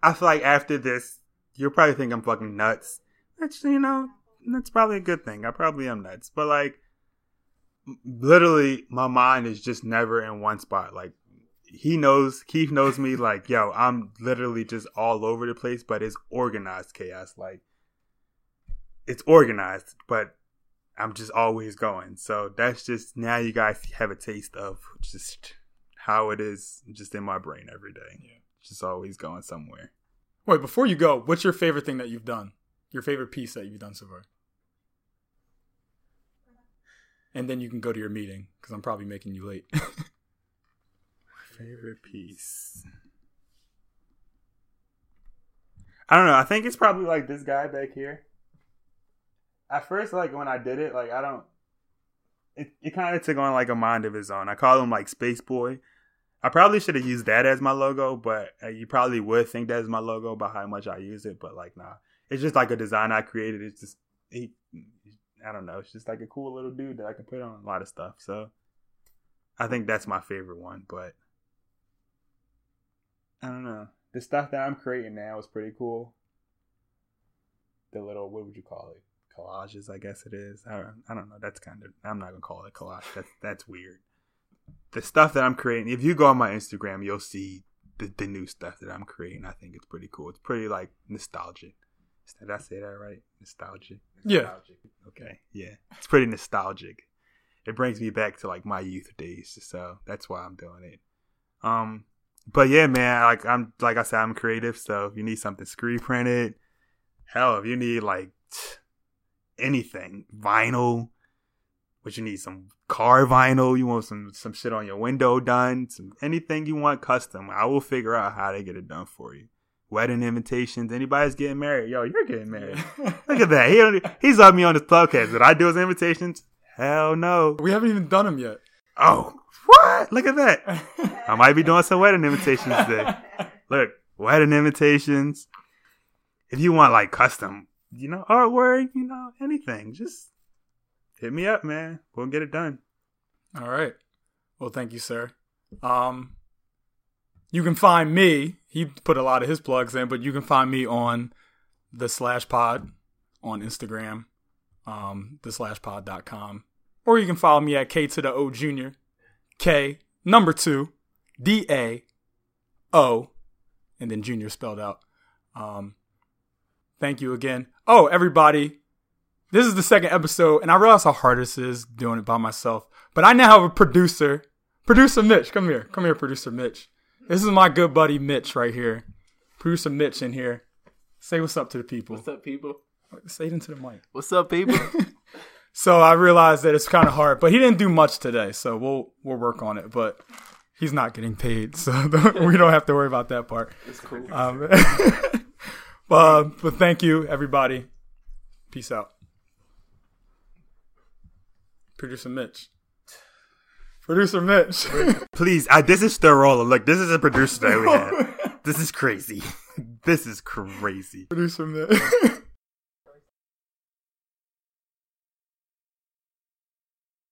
[SPEAKER 2] I feel like after this, you'll probably think I'm fucking nuts. Which you know, that's probably a good thing. I probably am nuts, but like, literally, my mind is just never in one spot. Like, he knows, Keith knows me. Like, yo, I'm literally just all over the place, but it's organized chaos. Like, it's organized, but I'm just always going. So that's just now you guys have a taste of just how it is just in my brain every day. Yeah. Just always going somewhere.
[SPEAKER 1] Wait, before you go, what's your favorite thing that you've done? Your favorite piece that you've done so far? And then you can go to your meeting because I'm probably making you late.
[SPEAKER 2] My favorite piece. I don't know. I think it's probably like this guy back here. At first, like when I did it, like I don't. It, it kind of took on like a mind of his own. I call him like Space Boy. I probably should have used that as my logo, but uh, you probably would think that is my logo by how much I use it. But like, nah, it's just like a design I created. It's just he, I don't know. It's just like a cool little dude that I can put on a lot of stuff. So I think that's my favorite one. But I don't know. The stuff that I'm creating now is pretty cool. The little what would you call it? Collages, I guess it is. I don't, I don't know. That's kind of I'm not gonna call it collage. That's that's weird the stuff that I'm creating, if you go on my Instagram, you'll see the, the new stuff that I'm creating. I think it's pretty cool. It's pretty like nostalgic. Did I say that right? Nostalgic.
[SPEAKER 1] Nostalgic.
[SPEAKER 2] Yeah. Okay. Yeah. It's pretty nostalgic. It brings me back to like my youth days. So that's why I'm doing it. Um, but yeah, man, like I'm like I said, I'm creative. So if you need something screen printed, hell, if you need like anything, vinyl, but you need some car vinyl, you want some some shit on your window done, some anything you want custom, I will figure out how to get it done for you. Wedding invitations, anybody's getting married, yo, you're getting married. Look at that. He he's on me on his podcast. Did I do his invitations? Hell no.
[SPEAKER 1] We haven't even done them yet.
[SPEAKER 2] Oh, what? Look at that. I might be doing some wedding invitations today. Look, wedding invitations. If you want like custom, you know, artwork, you know, anything, just hit me up, man. We'll get it done.
[SPEAKER 1] All right. Well, thank you, sir. Um, you can find me. He put a lot of his plugs in, but you can find me on the slash pod on Instagram, um, the slash pod.com. Or you can follow me at K to the O Junior, K number two, D A O, and then Junior spelled out. Um, thank you again. Oh, everybody, this is the second episode, and I realize how hard this is doing it by myself. But I now have a producer. Producer Mitch, come here. Come here, producer Mitch. This is my good buddy Mitch right here. Producer Mitch in here. Say what's up to the people.
[SPEAKER 3] What's up, people?
[SPEAKER 1] Say it into the mic.
[SPEAKER 3] What's up, people?
[SPEAKER 1] so I realized that it's kind of hard, but he didn't do much today, so we'll we'll work on it. But he's not getting paid, so we don't have to worry about that part.
[SPEAKER 3] It's cool.
[SPEAKER 1] Um, uh, but thank you, everybody. Peace out. Producer Mitch. Producer Mitch.
[SPEAKER 2] Please, I, this is rolling. Look, this is a producer that we have. This is crazy. This is crazy.
[SPEAKER 1] Producer Mitch.